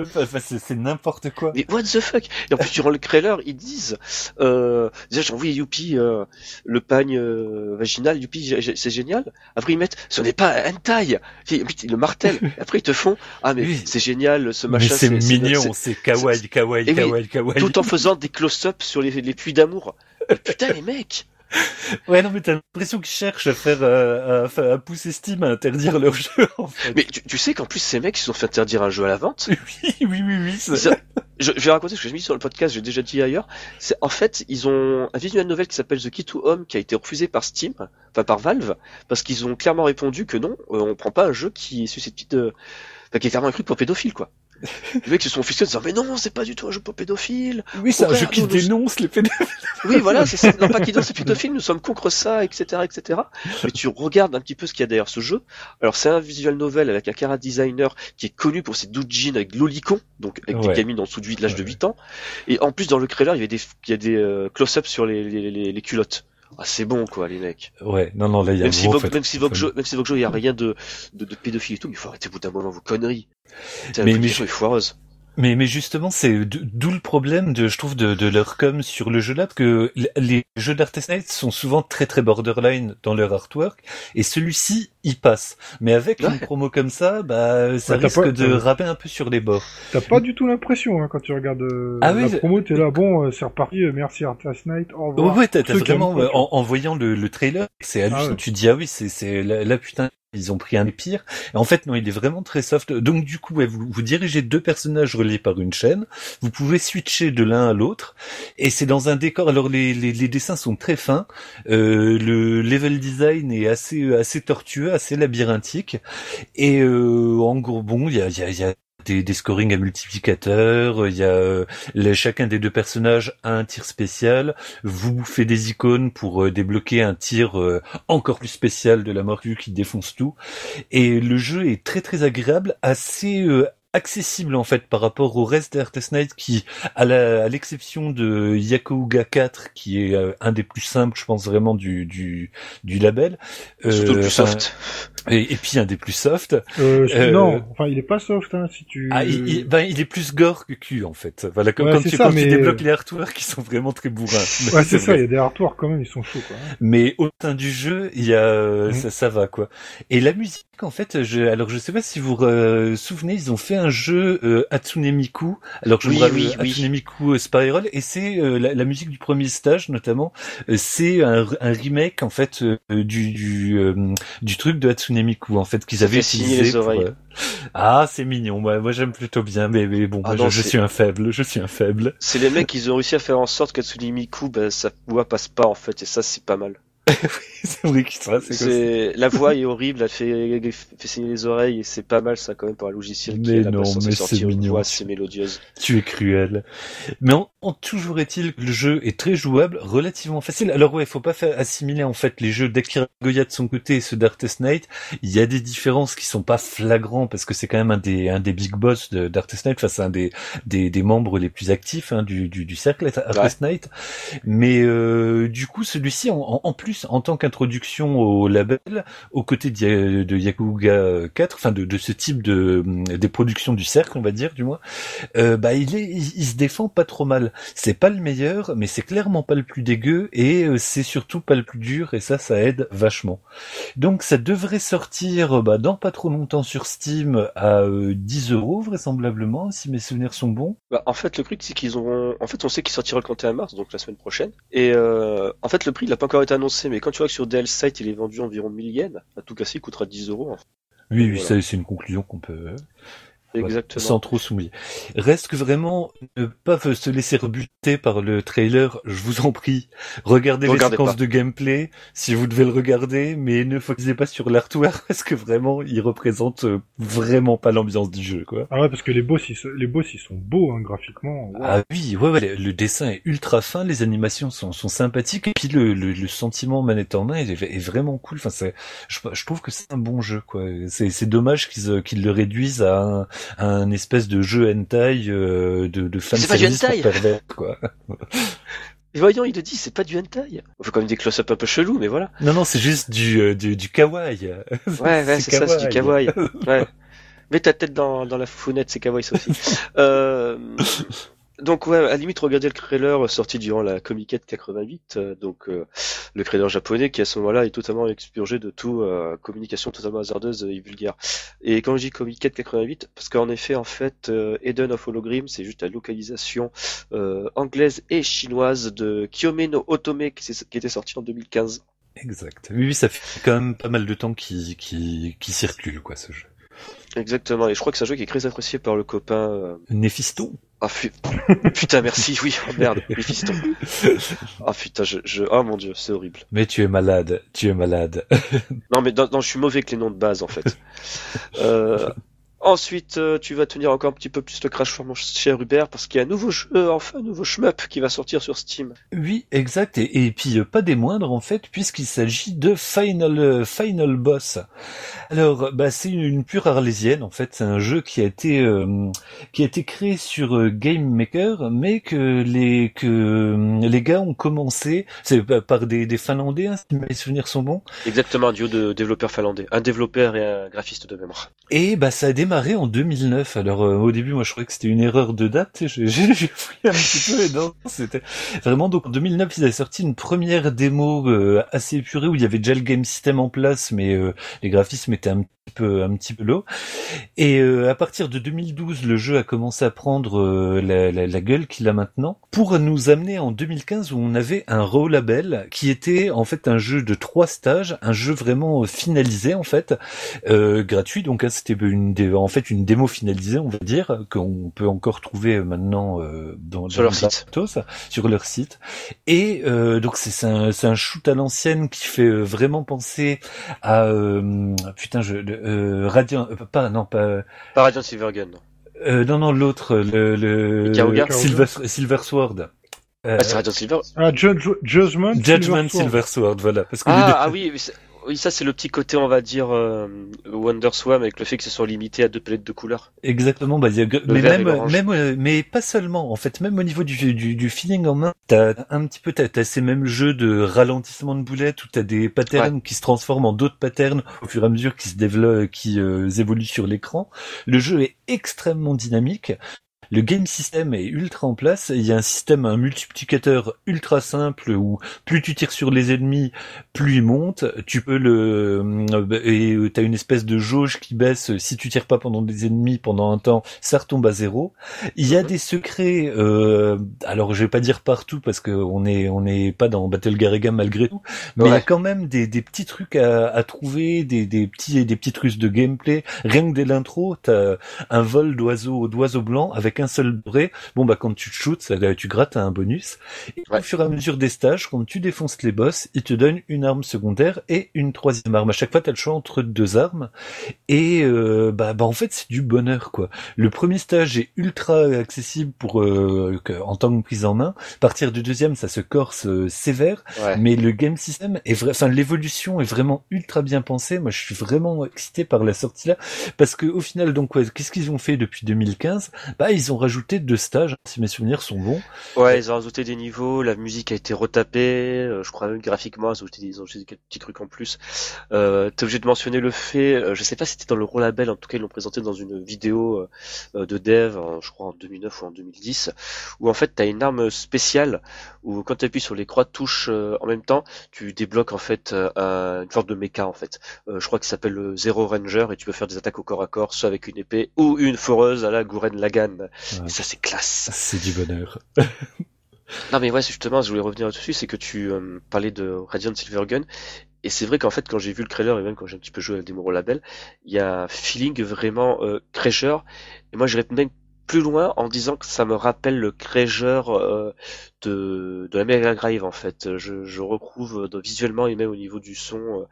c'est n'importe quoi. Mais what the fuck? Et en plus durant le trailer, ils disent euh, déjà j'ai envoyé Youpi euh, le pagne euh, vaginal, Youpi c'est génial. Après ils mettent ce n'est pas un taille. Ils le martèlent. Après ils te font ah mais c'est génial ce machin. c'est mignon, c'est kawaii, kawaii, kawaii, kawaii. Tout en faisant des close-up sur les, les puits d'amour. Putain les mecs Ouais, non, mais t'as l'impression qu'ils cherchent à faire, euh, à, pousser Steam à interdire leur jeu, en fait. Mais tu, sais qu'en plus, ces mecs, ils ont fait interdire un jeu à la vente. Oui, oui, oui, oui. je, vais raconter ce que j'ai mis sur le podcast, j'ai déjà dit ailleurs. C'est, en fait, ils ont un visual novel qui s'appelle The Key to Home qui a été refusé par Steam, enfin par Valve, parce qu'ils ont clairement répondu que non, euh, on prend pas un jeu qui est susceptible de, enfin, qui est clairement écrit pour pédophile, quoi les mecs se sont offusqués en disant mais non c'est pas du tout un jeu pour pédophile oui c'est un jeu qui dénonce les pédophiles. Oui voilà c'est ça. Non pas qui dénonce les pédophiles nous sommes contre ça etc etc mais tu regardes un petit peu ce qu'il y a derrière ce jeu. Alors c'est un visual novel avec un cara designer qui est connu pour ses doujins avec l'olicon donc avec des gamines en dessous de 8 l'âge de 8 ans. Et en plus dans le trailer il y avait des il y a des euh, close-ups sur les, les, les, culottes. Ah, c'est bon quoi les mecs. Ouais, non non là il y a même si, Vogue, même si Vogue même si il y a rien de, de, de pédophile et tout, mais il faut arrêter au bout d'un moment vos conneries. Mais, mais je... foireuse. Mais, mais justement, c'est d'où le problème, de, je trouve, de, de leur com sur le jeu là, parce que les jeux d'Artist Night sont souvent très très borderline dans leur artwork, et celui-ci, il passe. Mais avec une promo comme ça, bah, ça risque de râper un peu sur les bords. T'as pas du tout l'impression, hein, quand tu regardes euh, ah la promo, t'es là, bon, euh, c'est reparti, euh, merci Artist Night, au revoir. Ouais, t'as vraiment, en, en, voyant le, le trailer, c'est ah hallucinant, tu dis, ah oui, c'est la, la putain ils ont pris un des pires. Et en fait, non, il est vraiment très soft. Donc du coup, vous, dirigez deux personnages reliés par une chaîne. Vous pouvez switcher de l'un à l'autre. Et c'est dans un décor. Alors les, dessins sont très fins. Euh, le level design est assez assez tortueux, assez labyrinthique. Et euh, en gros, bon, il y a, y, a, y a des, des scorings à multiplicateurs, il y a euh, chacun des deux personnages a un tir spécial, vous faites des icônes pour euh, débloquer un tir euh, encore plus spécial de la morgue qui défonce tout, et le jeu est très très agréable, assez accessible en fait par rapport au reste d'Artist Night qui, à l'exception de Yakouga 4 qui est euh, un des plus simples, je pense vraiment du du, du label. Surtout le plus euh, soft. Et, et, puis un des plus soft. Euh, euh, non, enfin il est pas soft hein, si tu. Ah, il, ben, il est plus gore que cul en fait. Voilà comme quand, tu, quand tu débloques les artworks qui sont vraiment très bourrins. Ouais c'est ça, il y a des artworks quand même, ils sont chauds quoi. Mais au sein du jeu, il y a mhm. ça, ça va quoi. Et la musique en fait, je, alors je sais pas si vous vous souvenez, ils ont fait un jeu euh, Hatsune Miku. Alors je oui, me oui, Hatsune Miku euh, Spiral et c'est euh, la, musique du premier stage notamment. Euh, c'est un, un, remake en fait du du, du truc de Hatsune Miku en fait qu'ils avaient utilisé. Pour, ah, c'est mignon. Moi, moi j'aime plutôt bien, mais, mais bon, ah je, suis un faible. Je suis un faible. C'est les mecs, ils ont réussi à faire en sorte qu'Hatsune Miku, ben, ça voix passe pas en fait, et ça c'est pas mal. c'est vrai qu'il c'est C'est la voix est horrible, elle fait, elle fait saigner les oreilles et c'est pas mal ça quand même pour un logiciel qui Mais est là non, mais c'est une mignon. voix assez mélodieuse. Tu es cruel. Mais en, en- toujours est-il que le jeu est très jouable, relativement facile. Alors ouais, faut pas faire assimiler en fait les jeux d'Akira Goya de son côté et ceux d'Artest Knight. Il y a des différences qui sont pas flagrants parce que c'est quand même un des un des big boss d'Artest Knight, enfin c'est un des, des des membres les plus actifs hein, du, du du cercle Artest Knight. Mais euh, du coup, celui-ci en, en- en plus en tant qu'introduction au label, aux côtés de, de Yakuga 4, enfin de, ce type de des productions du cercle, on va dire du moins, euh, bah il est, il, se défend pas trop mal. C'est pas le meilleur, mais c'est clairement pas le plus dégueu et euh, c'est surtout pas le plus dur et ça, ça aide vachement. Donc ça devrait sortir euh, bah, dans pas trop longtemps sur Steam à euh, 10 euros vraisemblablement, si mes souvenirs sont bons. Bah, en fait, le truc, c'est qu'ils ont, en fait, on sait qu'il sortira le 31 mars, donc la semaine prochaine. Et, en fait, le prix, il a pas encore été annoncé, mais quand tu vois que sur DL Site, il est vendu environ 1000 yens, à tout casser, il coûtera 10 euros. Oui, oui, Voilà. ça c'est une conclusion qu'on peut Exactement. sans trop soumis. Reste que vraiment ne pas se laisser rebuter par le trailer, je vous en prie. Regardez les Regardez séquences pas. de gameplay si vous devez le regarder, mais ne focalisez pas sur l'artwork parce que vraiment il représente euh, vraiment pas l'ambiance du jeu quoi. Ah ouais, parce que les boss, ils, les boss, ils sont beaux, hein, graphiquement. Wow. Ah oui, ouais, ouais, le- le dessin est ultra fin, les animations sont, sont sympathiques, et puis le, le, le sentiment manette en main est, est vraiment cool. Enfin, c'est, je, je trouve que c'est un bon jeu, quoi. C'est, c'est dommage qu'ils, euh, qu'ils le réduisent à un, à un espèce de jeu hentai euh, de, de fan service pervers, quoi. Voyons, il le dit, c'est pas du hentai. On fait quand même des close-up un peu chelous, mais voilà. Non, non, c'est juste du, euh, du, du kawaii. Ouais, ouais, c'est ça, c'est du kawaii. Ouais. Mets ta tête dans, dans la founette, c'est kawaii ça aussi. euh, donc ouais, à la limite, regardez le trailer sorti durant la Comiquette 88, euh, donc euh, le trailer japonais qui à ce moment-là est totalement expurgé de tout euh, communication totalement hasardeuse et vulgaire. Et quand je dis Comiquette 88, parce qu'en effet, en fait, euh, Eden of Hologrim, c'est juste la localisation euh, anglaise et chinoise de Kyome no Otome qui, qui était sorti en 2015. Exact. Oui, oui, ça fait quand même pas mal de temps qu'il, qu'il, qu'il circule, quoi, ce jeu. Exactement, et je crois que c'est un jeu qui est très apprécié par le copain. euh, Néphisto. Ah putain, merci, oui, oh merde, fistons. Ah putain, je, je, oh mon dieu, c'est horrible. Mais tu es malade, tu es malade. Non mais non, non, je suis mauvais avec les noms de base en fait. Euh, ensuite, euh, tu vas tenir encore un petit peu plus le crash sur mon cher Hubert parce qu'il y a un nouveau jeu, euh, enfin un nouveau shmup qui va sortir sur Steam. Oui, exact. Et, et puis euh, pas des moindres en fait, puisqu'il s'agit de Final Final Boss. Alors, bah c'est une, une pure arlésienne en fait. C'est un jeu qui a été euh, qui a été créé sur Game Maker, mais que les que les gars ont commencé, c'est par- par des, des Finlandais, hein, si mes souvenirs sont bons. Exactement, un duo de développeurs finlandais, un développeur et un graphiste de mémoire. Et bah ça a démarré en 2009. Alors euh, au début, moi je croyais que c'était une erreur de date. J'ai fouillé un petit peu et non, c'était vraiment donc en 2009 ils avaient sorti une première démo euh, assez épurée où il y avait déjà le game system en place, mais euh, les graphismes étaient un peu un petit peu low. Et euh, à partir de 2012, le jeu a commencé à prendre euh, la, la, la gueule qu'il a maintenant, pour nous amener en 2015 où on avait un raw label qui était en fait un jeu de trois stages, un jeu vraiment euh, finalisé en fait, euh, gratuit. Donc hein, c'était une dé- en fait une démo finalisée, on va dire, qu'on peut encore trouver maintenant euh, dans, Sur dans leur le site. Sur leur site. Et euh, donc c'est c'est un, c'est un shoot à l'ancienne qui fait vraiment penser à euh, putain je euh, Radiant euh, pas non pas Pas Radiant Silvergun. non. euh, non non l'autre le, le Ikaruga Silver Silver Sword. Euh, Ah, c'est Radiant Silver. Ah, Ju- Ju- Judgment, Judgment Silver Sword. Silver Sword voilà parce que Ah, ah oui, mais oui, ça c'est le petit côté, on va dire, euh, Wonderswam avec le fait que ce soit limité à deux palettes de couleurs. Exactement, bah, a- mais même, même, euh, mais pas seulement. En fait, même au niveau du, du, du feeling en main, t'as un petit peu, t'as, t'as ces mêmes jeux de ralentissement de boulettes où t'as des patterns qui se transforment en d'autres patterns au fur et à mesure qui se développent, qui euh, évoluent sur l'écran. Le jeu est extrêmement dynamique. Le game system est ultra en place. Il y a un système, un multiplicateur ultra simple où plus tu tires sur les ennemis, plus ils montent. Tu peux le euh, et euh, t'as une espèce de jauge qui baisse. Si tu tires pas pendant des ennemis pendant un temps, ça retombe à zéro. Il y a Mhm. des secrets. Euh, alors je vais pas dire partout parce que on est on n'est pas dans Battle Garega malgré tout, mais il y a quand même des, des petits trucs à, à trouver, des, des petits des petites ruses de gameplay. Rien que dès l'intro, t'as un vol d'oiseaux d'oiseaux blancs avec qu'un seul bray, bon bah quand tu te shootes, ça, tu grattes un bonus. Et au fur et à mesure des stages, quand tu défonces les boss, ils te donnent une arme secondaire et une troisième arme. À chaque fois, t'as le choix entre deux armes. Et euh, bah, bah en fait, c'est du bonheur quoi. Le premier stage est ultra accessible pour euh, en tant que prise en main. À partir du deuxième, ça se corse euh, sévère, mais le game system est vrai, enfin l'évolution est vraiment ultra bien pensée. Moi, je suis vraiment excité par la sortie là parce que au final, donc qu'est-ce qu'ils ont fait depuis 2015 Bah, ils ont rajouté deux stages, si mes souvenirs sont bons. Ouais, ils ont rajouté des niveaux, la musique a été retapée, je crois même graphiquement, ils ont ajouté, des petits trucs en plus. Euh, T'es obligé de mentionner le fait, je sais pas si c'était dans le Rollabel, en tout cas ils l'ont présenté dans une vidéo de dev, je crois en 2009 ou en 2010, où en fait tu as une arme spéciale où quand tu appuies sur les croix de touche euh, en même temps, tu débloques en fait euh, une sorte de méca en fait. Euh, je crois qu'il s'appelle le Zero Ranger et tu peux faire des attaques au corps à corps, soit avec une épée ou une foreuse à la Gurren Et ça c'est classe. C'est du bonheur. non mais ouais, justement, je voulais revenir là-dessus, c'est que tu parlais de Radiant Silvergun et c'est vrai qu'en fait, quand j'ai vu le trailer et même quand j'ai un petit peu joué à la démo label, il y a un feeling vraiment euh, Crasher. Et moi, j'irais même plus loin en disant que ça me rappelle le Crasher euh, de, de la Mega Drive en fait. Je, je retrouve euh, visuellement et même au niveau du son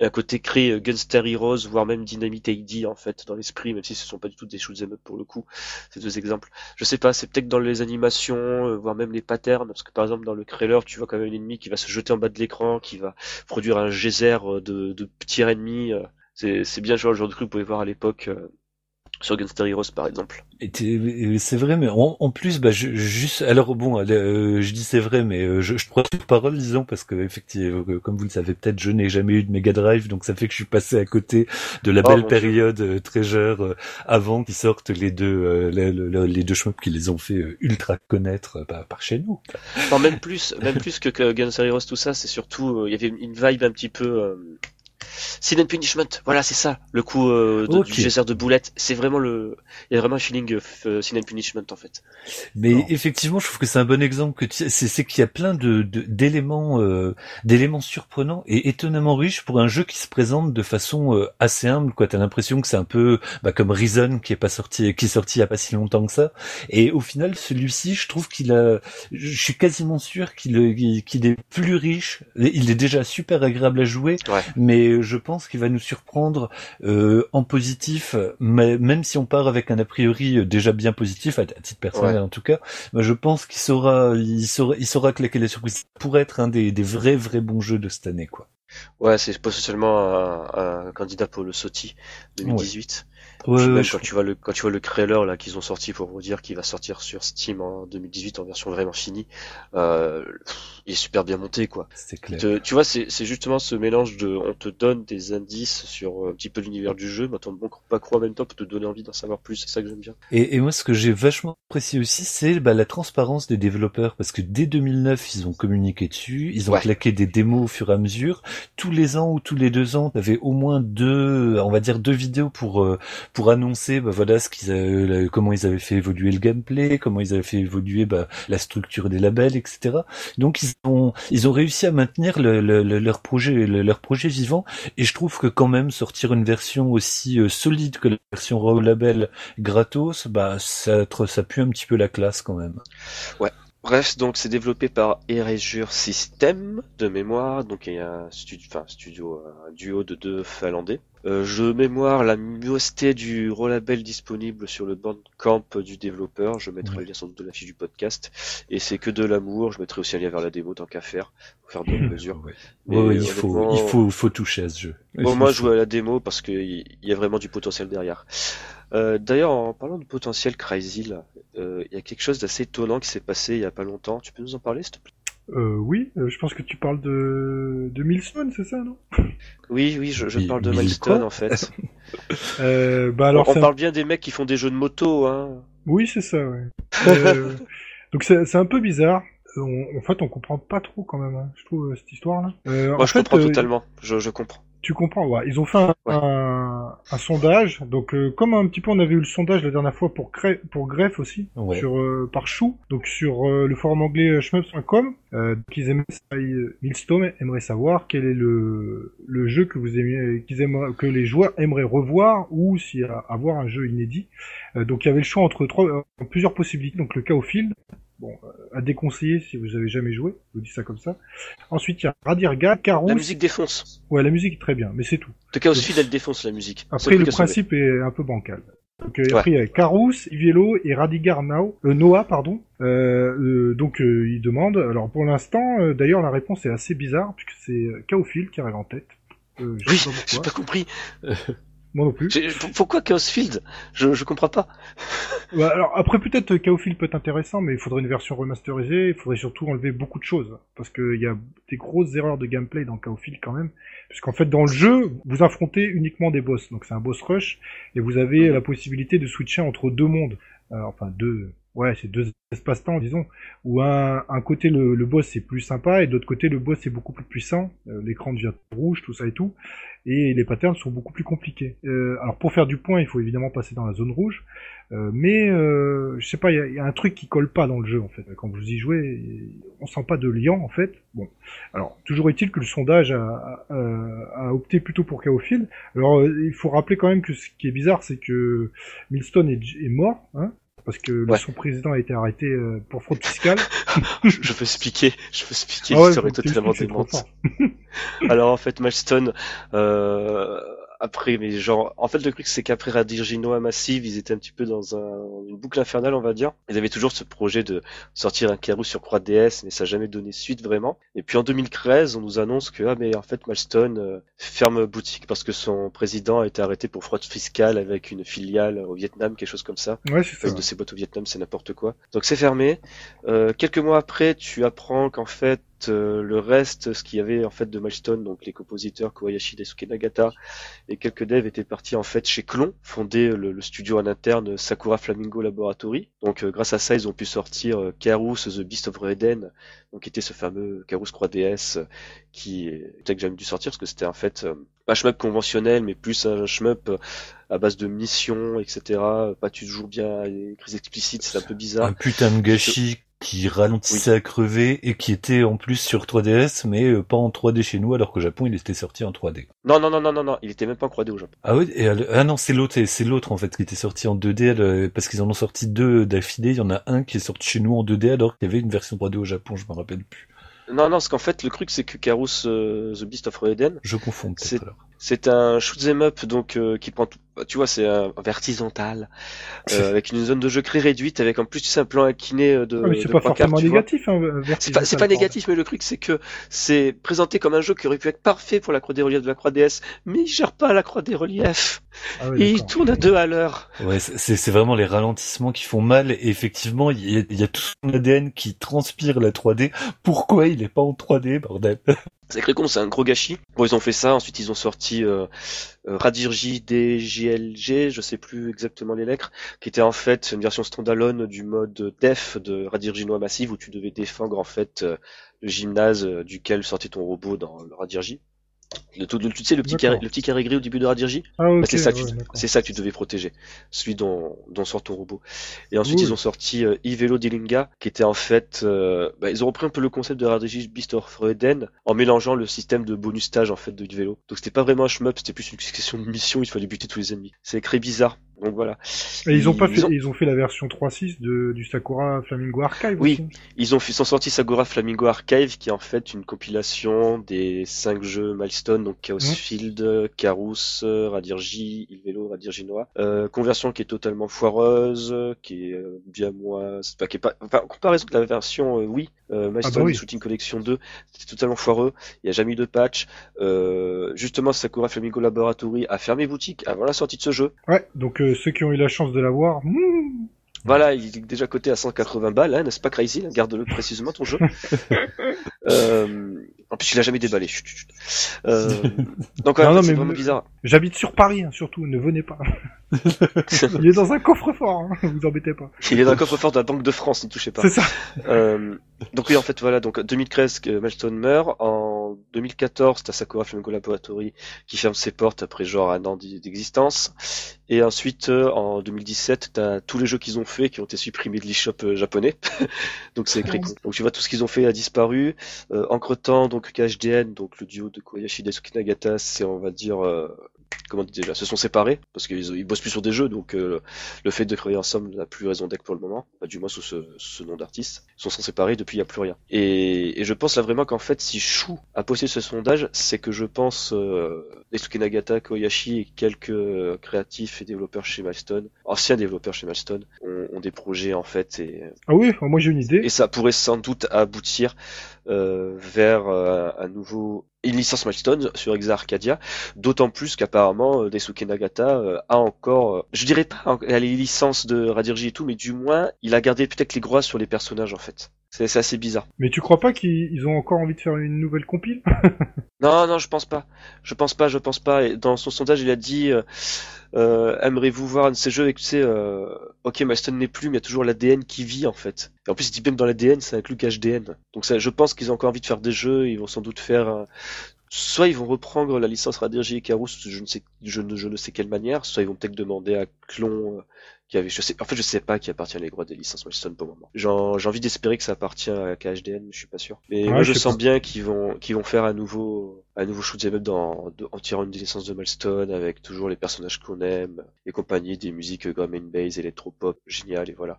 un côté créé euh, Gunstar Heroes, voire même Dynamite AD en fait dans l'esprit, même si ce sont pas du tout des shoot'em up pour le coup, ces deux exemples. Je sais pas, c'est peut-être dans les animations, euh, voire même les patterns, parce que par exemple dans le trailer, tu vois quand même un ennemi qui va se jeter en bas de l'écran, qui va produire un geyser euh, de, de petits ennemis. C'est bien genre le genre de truc que vous pouvez voir à l'époque sur Gunstar Heroes par exemple. Et c'est vrai, mais en, plus, bah, je, juste, alors bon, euh, je dis c'est vrai, mais euh, je, je crois toute parole, disons, parce que effectivement, euh, comme vous le savez peut-être, je n'ai jamais eu de Mega Drive, donc ça fait que je suis passé à côté de la oh, belle période Treasure avant qu'ils sortent les deux, les, les, deux shmups qui les ont fait ultra connaître bah, par chez nous. Non, même plus, même plus que, que Gunstar Heroes, tout ça, c'est surtout, il y avait une vibe un petit peu Sin and Punishment, voilà, c'est ça, le coup euh, du geyser de boulettes. C'est vraiment le, il y a vraiment un feeling euh, Sin and Punishment en fait. Mais effectivement, je trouve que c'est un bon exemple que c'est qu'il y a plein de d'éléments euh, d'éléments surprenants et étonnamment riches pour un jeu qui se présente de façon euh, assez humble. Quoi, t'as l'impression que c'est un peu bah, comme Reason qui est pas sorti, qui est sorti il y a pas si longtemps que ça. Et au final, celui-ci, je trouve qu'il a, je suis quasiment sûr qu'il qu'il est plus riche. Il est déjà super agréable à jouer, mais je pense qu'il va nous surprendre euh, en positif, mais même si on part avec un a priori déjà bien positif, à, titre personnel en tout cas, bah, je pense qu'il saura, il saura, il saura claquer les surprises pour être un des, des vrais vrais bons jeux de cette année, quoi. Ouais, c'est potentiellement un, un, candidat pour le SOTI 2018. Ouais, quand tu vois le quand tu vois le trailer là qu'ils ont sorti pour vous dire qu'il va sortir sur Steam en 2018 en version vraiment finie, euh, il est super bien monté quoi. C'est clair. tu vois c'est c'est justement ce mélange de on te donne des indices sur euh, un petit peu l'univers du jeu, mais on ne pas croire en même temps pour te donner envie d'en savoir plus. C'est ça que j'aime bien. Et, et moi ce que j'ai vachement apprécié aussi c'est bah, la transparence des développeurs parce que dès 2009 ils ont communiqué dessus, ils ont claqué des démos au fur et à mesure. Tous les ans ou tous les deux ans t'avais au moins deux on va dire deux vidéos pour euh, pour annoncer bah, voilà ce qu'ils comment ils avaient fait évoluer le gameplay, comment ils avaient fait évoluer bah, la structure des labels, etc. Donc ils ils ont réussi à maintenir le, leur projet leur projet vivant et je trouve que quand même sortir une version aussi euh, solide que la version Raw Label gratos, bah ça ça pue un petit peu la classe quand même. Ouais, Bref, donc c'est développé par Erasure System de mémoire, donc il y a un studio, enfin studio, un duo de deux Finlandais. Euh, je mémoire la miosté du relabel disponible sur le bandcamp du développeur. Je mettrai le lien sans doute de la fiche du podcast. Et c'est que de l'amour. Je mettrai aussi un lien vers la démo tant qu'à faire, pour faire de mesures. Ouais. il faut, il faut, faut toucher à ce jeu. Bon, moi, je joue à la démo parce qu'il y a vraiment du potentiel derrière. Euh, D'ailleurs, en parlant de potentiel Crazy, euh, il y a quelque chose d'assez étonnant qui s'est passé il y a pas longtemps. Tu peux nous en parler, s'il te plaît? Euh, oui, euh, je pense que tu parles de, de Milestone, c'est ça, non? Oui, oui, je, je parle de Milestone en fait. euh, bah alors, on, parle bien des mecs qui font des jeux de moto, hein. Oui, c'est ça. Ouais. euh, donc c'est un peu bizarre. On, en fait, on comprend pas trop quand même, hein, je trouve cette histoire-là. Moi, je comprends totalement. Je, je comprends. Tu comprends, ouais. Ils ont fait un, Ouais. un, un sondage, donc euh, comme un petit peu on avait eu le sondage la dernière fois pour, Cré- pour Greff aussi, Ouais. sur euh, par Chou, donc sur euh, le forum anglais euh, shmups.com, euh, qu'ils aimeraient, euh, Millstone aimerait savoir quel est le, le jeu que vous aimez, qu'ils aimeraient, que les joueurs aimeraient revoir ou s'il y a avoir un jeu inédit. Euh, donc il y avait le choix entre trois, euh, plusieurs possibilités, donc le Chaosfield, bon, euh, à déconseiller si vous avez jamais joué, je vous dis ça comme ça. Ensuite il y a Radirga, Carous, La musique défonce. ouais la musique est très bien, mais c'est tout. De Chaos Field, elle défonce la musique. Après, le principe est un peu bancal. Donc, euh, Ouais. Après, il y a Carous, Ivielo et Radigar Nao, euh, Noah, pardon. Euh, euh, donc, euh, il demande. Alors, pour l'instant, euh, d'ailleurs, la réponse est assez bizarre, puisque c'est Chaophile qui arrive en tête. Euh, je Oui, sais pas j'ai pas compris. Moi non plus. Pourquoi Chaos Field je, je comprends pas. Ouais, alors, après, peut-être euh, Chaophile peut être intéressant, mais il faudrait une version remasterisée. Il faudrait surtout enlever beaucoup de choses. Parce qu'il y a des grosses erreurs de gameplay dans Chaophile quand même. Puisqu'en fait, dans le jeu, vous affrontez uniquement des boss. Donc, c'est un boss rush. Et vous avez Mhm. la possibilité de switcher entre deux mondes. Euh, enfin, deux. Ouais, c'est deux espaces-temps, disons. Où un, un côté, le, le boss est plus sympa. Et de l'autre côté, le boss est beaucoup plus puissant. Euh, L'écran devient rouge, tout ça et tout. Et les patterns sont beaucoup plus compliqués. Euh, alors, pour faire du point, il faut évidemment passer dans la zone rouge. Euh, mais euh, je sais pas, il y, y a un truc qui colle pas dans le jeu en fait. Quand vous y jouez, on sent pas de lien en fait. Bon, alors toujours est-il que le sondage a, a, a opté plutôt pour Chaophile. Alors euh, il faut rappeler quand même que ce qui est bizarre, c'est que Milstone est, est mort, hein, parce que le- Ouais. son président a été arrêté euh, pour fraude fiscale. je, je veux expliquer, je veux expliquer Ah ouais, l'histoire est totalement démente. Alors en fait, Milestone, euh, après, mais genre, en fait, le truc c'est qu'après Radirginoa Massive, ils étaient un petit peu dans un, une boucle infernale, on va dire. Ils avaient toujours ce projet de sortir un Karoo sur Croix DS, mais ça n'a jamais donné suite vraiment. Et puis en 2013, on nous annonce que ah mais en fait, Milestone euh, ferme boutique parce que son président a été arrêté pour fraude fiscale avec une filiale au Vietnam, quelque chose comme ça. Ouais, c'est ça. Une de ces boîtes au Vietnam, c'est n'importe quoi. Donc c'est fermé. Euh, quelques mois après, tu apprends qu'en fait euh, le reste, ce qu'il y avait en fait de Milestone, donc les compositeurs Kobayashi, Daisuke Nagata et quelques devs étaient partis en fait chez Clon, fonder le, studio en interne Sakura Flamingo Laboratory. Donc euh, grâce à ça, ils ont pu sortir euh, Karus The Beast of Eden, donc était ce fameux Karus Croix DS euh, qui était que jamais dû sortir parce que c'était en fait un shmup conventionnel, mais plus un shmup à base de missions, etc. Pas toujours bien écrit explicite, c'est un peu bizarre. Un putain de gâchis qui ralentissait à crever et qui était en plus sur 3DS mais euh, pas en 3D chez nous alors qu'au Japon il était sorti en 3D. Non, non, non, non, non, non, il était même pas en 3D au Japon. Ah oui, et, elle- ah non c'est l'autre, c'est l'autre en fait qui était sorti en 2D elle, euh, parce qu'ils en ont sorti deux d'affilée. Il y en a un qui est sorti chez nous en 2D alors qu'il y avait une version 3D au Japon, je me rappelle plus. Non, non, parce qu'en fait, le truc, c'est que Karus euh, The Beast of Eden, Je confonds C'est- peut-être alors. c'est un shoot'em up, donc, euh, qui prend tout, tu vois, c'est un vertisantal, euh, avec une zone de jeu très réduite, avec en plus, tu sais, un plan incliné euh, de, Ah, mais c'est de pas forcément vois. négatif. Hein, C'est pas, c'est pas négatif, mais le truc, c'est que c'est présenté comme un jeu qui aurait pu être parfait pour la croix des reliefs de la croix DS, mais il gère pas la croix des reliefs. Ah ouais, et il tourne à deux à l'heure. Ouais, c'est vraiment les ralentissements qui font mal et effectivement il y y a tout son ADN qui transpire la 3D. Pourquoi il est pas en 3D bordel? C'est très con, c'est un gros gâchis. Bon, ils ont fait ça, ensuite ils ont sorti euh, euh, Radirji DJLG, je sais plus exactement les lettres, qui était en fait une version standalone du mode def de Radirji Noah Massive où tu devais défendre en fait euh, le gymnase euh, duquel sortait ton robot dans le Radirji. Le, tout- le- tu sais le petit carré, le petit carré gris au début de Radirji Ah, Bah, c'est ça, que ouais, tu- ça que tu devais protéger, celui dont, dont sort ton robot. Et ensuite, ils ont sorti euh, Ivelo Dilinga, qui était en fait, euh, bah, ils ont repris un peu le concept de Radirji Beast of en mélangeant le système de bonus stage en fait de Ivelo. Donc c'était pas vraiment un shmup, c'était plus une question de mission, il fallait buter tous les ennemis. C'est très bizarre. Donc voilà. Et ils ont pas fait, ont- ils ont fait la version 3.6 de, du Sakura Flamingo Archive Oui. aussi. Ils ont ils sont sortis Sagura Flamingo Archive, qui est en fait une compilation des cinq jeux Milestone, donc Chaos Mhm. Field, Karus, Radirji, Ilvelo, Radirji Noah. Euh, conversion qui est totalement foireuse, qui est euh, bien moins, pas, qui est pas, enfin, en comparaison de la version euh, oui, euh, Milestone bah oui. Shooting Collection 2, c'était totalement foireux. Il n'y a jamais eu de patch. Euh, justement, Sakura Flamingo Laboratory a fermé boutique avant la sortie de ce jeu. Ouais, donc euh, ceux qui ont eu la chance de l'avoir, hmm, Voilà, il est déjà coté à 180 balles, hein, n'est-ce pas Crazy? Garde-le précisément ton jeu. euh, en plus, il a jamais déballé. Chut, chut, chut. Euh, donc, ouais, Non, c'est vraiment me- bizarre. j'habite sur Paris, hein, surtout, ne venez pas. Il est dans un coffre-fort, hein, vous embêtez pas. Il est dans le coffre-fort de la Banque de France, n'y touchez pas. C'est ça. Euh, donc oui, en fait, voilà. Donc 2013, que Milestone meurt. En 2014, t'as Sakura Flamengo Laboratory qui ferme ses portes après genre un an d'existence. Et ensuite, euh, en 2017, t'as tous les jeux qu'ils ont fait qui ont été supprimés de l'eShop euh, japonais. donc c'est écrit. Donc tu vois, tout ce qu'ils ont fait a disparu. Euh, Entre-temps, donc KHDN, donc le duo de Koyashi et Nagata, c'est on va dire comment dire déjà, se sont séparés parce qu'ils ils bossent plus sur des jeux, donc euh, le fait de travailler ensemble n'a plus raison d'être pour le moment, pas du moins sous ce, ce nom d'artiste. Ils sont séparés depuis il n'y a plus rien. Et, et, je pense là vraiment qu'en fait, si Shu a posté ce sondage, c'est que je pense euh, Nagata, Koyashi et quelques créatifs et développeurs chez Milestone, anciens développeurs chez Milestone, ont, ont des projets en fait. Et, ah oui, moi j'ai une idée. Et ça pourrait sans doute aboutir euh, vers euh, un nouveau une licence Milestone sur Exa Arcadia, d'autant plus qu'apparemment euh, Daisuke Nagata a encore, je dirais pas les licences de Radirji et tout, mais du moins il a gardé peut-être les droits sur les personnages en fait. C'est assez bizarre. Mais tu crois pas qu'ils ont encore envie de faire une nouvelle compile? Non, non, je pense pas. Je pense pas, je pense pas. Et dans son sondage, il a dit euh, euh, Aimeriez-vous voir un de ces jeux avec, tu sais, euh, ok, Milestone n'est plus, mais il y a toujours l'ADN qui vit, en fait. Et en plus, il dit même dans l'ADN, ça inclut HDN. Donc ça, je pense qu'ils ont encore envie de faire des jeux, ils vont sans doute faire... soit ils vont reprendre la licence et Karus, je ne sais, je ne, je ne sais quelle manière, soit ils vont peut-être demander à Clon avait, je sais, en fait, je sais pas qui appartient les droits des licences Milestone pour le moment. J'ai envie d'espérer que ça appartient à KHDN, mais je suis pas sûr. Mais moi, je, sens bien qu'ils vont, qu'ils vont faire un nouveau, un nouveau shoot'em up dans, en tirant une des licences de Milestone avec toujours les personnages qu'on aime et compagnie, des musiques drum and bass, électropop, génial et voilà.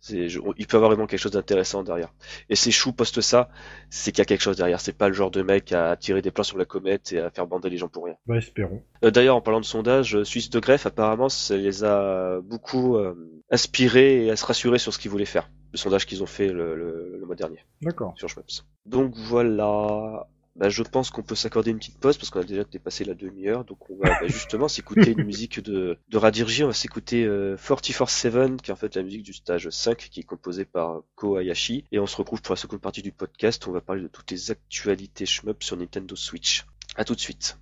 C'est, il peut avoir vraiment quelque chose d'intéressant derrière. Et ces Chou poste ça, c'est qu'il y a quelque chose derrière. C'est pas le genre de mec à tirer des plans sur la comète et à faire bander les gens pour rien. Bah, espérons. Euh, d'ailleurs, en parlant de sondage, Suisse de greffe, apparemment, ça les a beaucoup euh, inspirés et à se rassurer sur ce qu'ils voulaient faire. Le sondage qu'ils ont fait le, le, le mois dernier. D'accord. Sur Schweppes. Donc voilà. Bah, je pense qu'on peut s'accorder une petite pause parce qu'on a déjà dépassé la demi-heure. Donc on va bah, justement s'écouter une musique de, de Radirji. On va s'écouter euh, 44-7, qui est en fait la musique du stage 5, qui est composée par Ko Hayashi. Et on se retrouve pour la seconde partie du podcast. On va parler de toutes les actualités shmup sur Nintendo Switch. À tout de suite.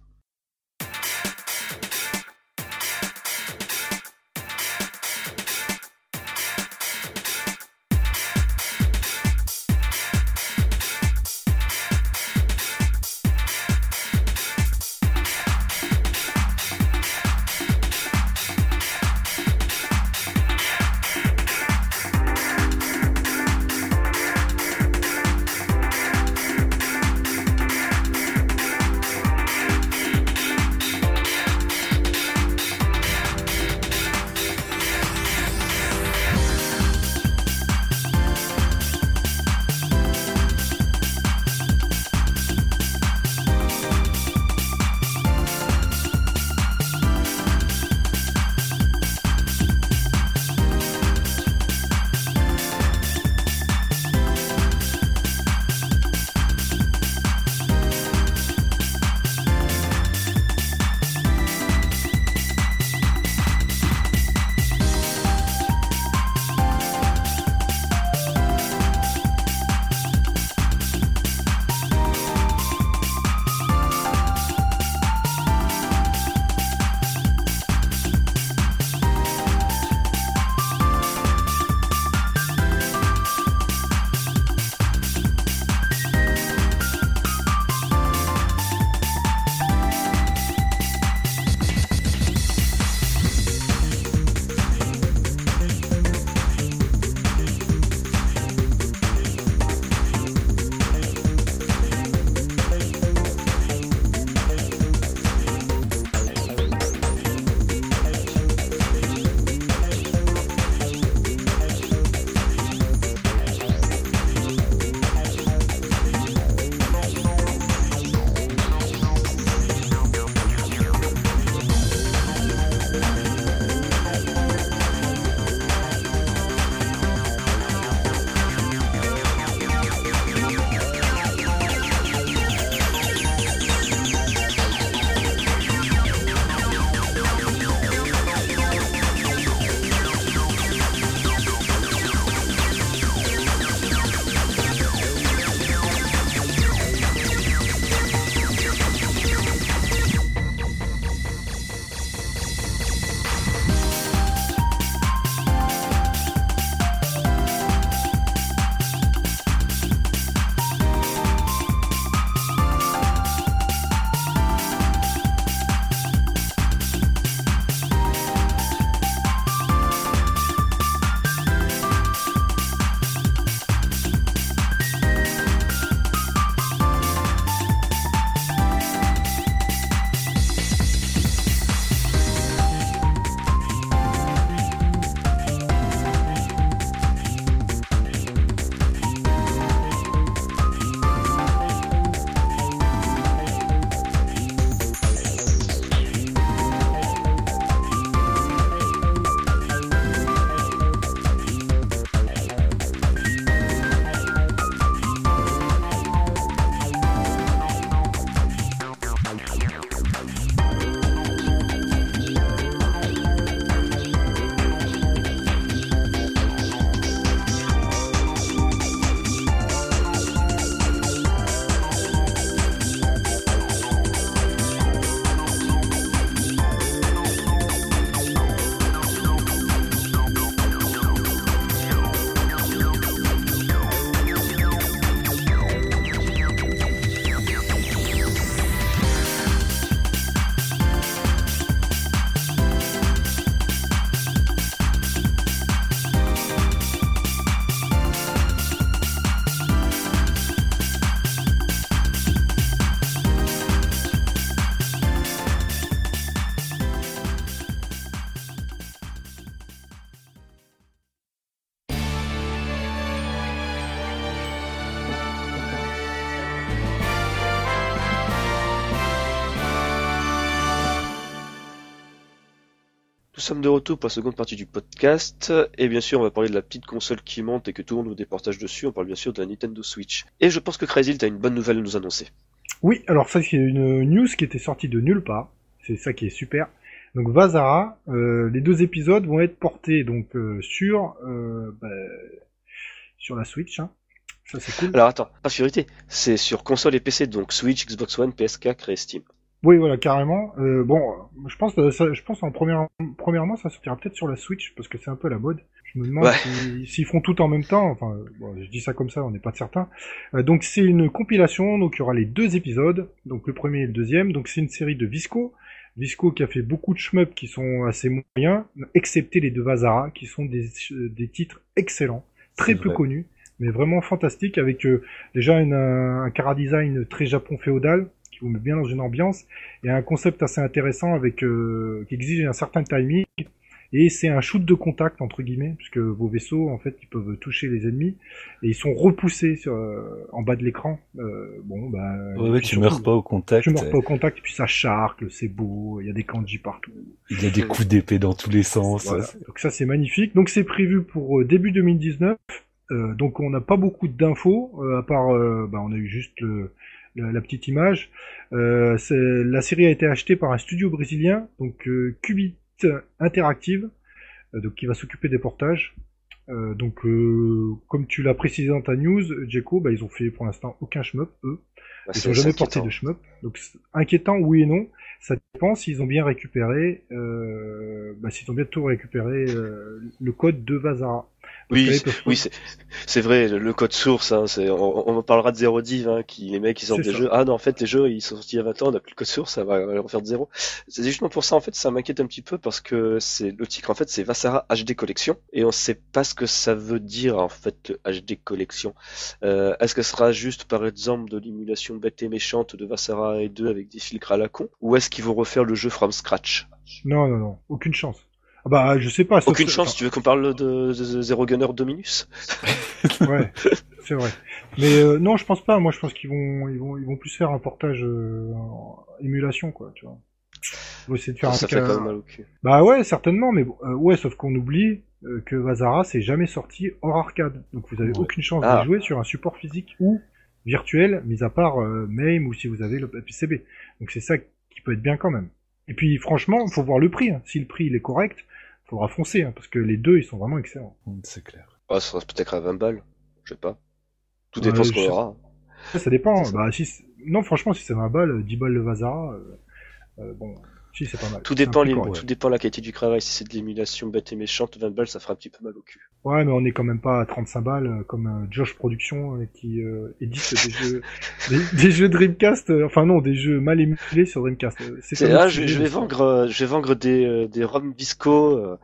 Sommes de retour pour la seconde partie du podcast, et bien sûr on va parler de la petite console qui monte et que tout le monde nous déportage dessus, on parle bien sûr de la Nintendo Switch. Et je pense que Crazy, t'as une bonne nouvelle à nous annoncer. Oui, alors ça c'est une news qui était sortie de nulle part, c'est ça qui est super. Donc Vazara, euh, les deux épisodes vont être portés donc euh, sur euh, bah, sur la Switch. Hein. Ça c'est cool. Alors attends, pas priorité, c'est sur console et PC, donc Switch, Xbox One, PS4 et Steam. Oui, voilà, carrément. Euh, bon, je pense, ça, je pense en première, premièrement, ça sortira peut-être sur la Switch parce que c'est un peu la mode. Je me demande Ouais. s'ils font tout en même temps. Enfin, bon, je dis ça comme ça, on n'est pas certain. Euh, donc c'est une compilation. Donc il y aura les deux épisodes. Donc le premier et le deuxième. Donc c'est une série de Visco. Visco qui a fait beaucoup de shmups qui sont assez moyens, excepté les deux Vazara qui sont des, des titres excellents, très peu vrai. connus, mais vraiment fantastiques avec euh, déjà une, un, un très Japon féodal vous met bien dans une ambiance et un concept assez intéressant avec euh, qui exige un certain timing et c'est un shoot de contact entre guillemets puisque vos vaisseaux en fait ils peuvent toucher les ennemis et ils sont repoussés sur, euh, en bas de l'écran euh, bon bah Ouais, ouais, tu meurs pas au contact. tu meurs pas au contact et puis ça charcle c'est beau il y a des kanji partout Il y a des coups d'épée dans tous les sens. voilà. Donc ça c'est magnifique. Donc c'est prévu pour début 2019. Euh, donc on n'a pas beaucoup d'infos à part bah, on a eu juste le- la, la petite image. Euh, la série a été achetée par un studio brésilien donc euh, Qubit Interactive euh, donc qui va s'occuper des portages. Euh, donc comme tu l'as précisé dans ta news, Jeko, bah, ils ont fait pour l'instant aucun shmup eux. Bah, Ils n'ont jamais porté de shmup. Donc inquiétant, oui et non. Ça dépend s'ils ont bien récupéré, bah, s'ils ont bien tout récupéré le code de Vazara. Oui, oui, c'est vrai, le, code source, hein, on, on parlera de Zero Div, hein, qui, les mecs, ils sortent des ça. jeux. Ah non, en fait, les jeux, ils sont sortis il y a 20 ans, on n'a plus le code source, ça va, on va de zéro. C'est justement pour ça, en fait, ça m'inquiète un petit peu parce que c'est, le titre, en fait, c'est Vassara HD Collection, et on sait pas ce que ça veut dire, en fait, HD Collection. Euh, est-ce que ce sera juste, par exemple, de l'émulation bête et méchante de Vassara et 2 avec des filtres à la con, ou est-ce qu'ils vont refaire le jeu from scratch? Non, non, non, aucune chance. Ah bah je sais pas. Aucune que- chance, tu veux qu'on parle de, Zero Gunner Dominus? ouais, c'est vrai. Mais euh, non, je pense pas. Moi, je pense qu'ils vont, ils vont, ils vont plus faire un portage euh, en émulation, quoi. Tu vois. Ils essayer de faire un ça fait à- quand même mal au cul. Bah ouais, certainement, mais bon, euh, ouais, sauf qu'on oublie euh, que Vazara c'est jamais sorti hors arcade. Donc vous avez Ouais. aucune chance Ah. de jouer sur un support physique ou virtuel, mis à part euh, MAME ou si vous avez le PCB. Donc c'est ça qui peut être bien quand même. Et puis franchement, faut voir le prix. hein. Si le prix il est correct, faudra foncer, hein, parce que les deux ils sont vraiment excellents. C'est clair. Ah, ça sera peut-être à 20 balles. Je sais pas. Tout Ouais, dépend ce je qu'on aura. Ça, ça dépend. Ça. Bah, si non, franchement, si c'est 20 balles, 10 balles le Vazara, euh, euh, bon, si c'est pas mal. Tout dépend, les, tout dépend de la qualité du travail. Si c'est de l'émulation bête et méchante, 20 balles, ça fera un petit peu mal au cul. Ouais, mais on est quand même pas à 35 balles euh, comme euh, Josh Production euh, qui euh, édite des jeux, des, des jeux Dreamcast. euh, enfin non, des jeux mal émulés sur Dreamcast. C'est si- je, je vais vendre, je vais vendre des, euh, des ROM Visco. euh,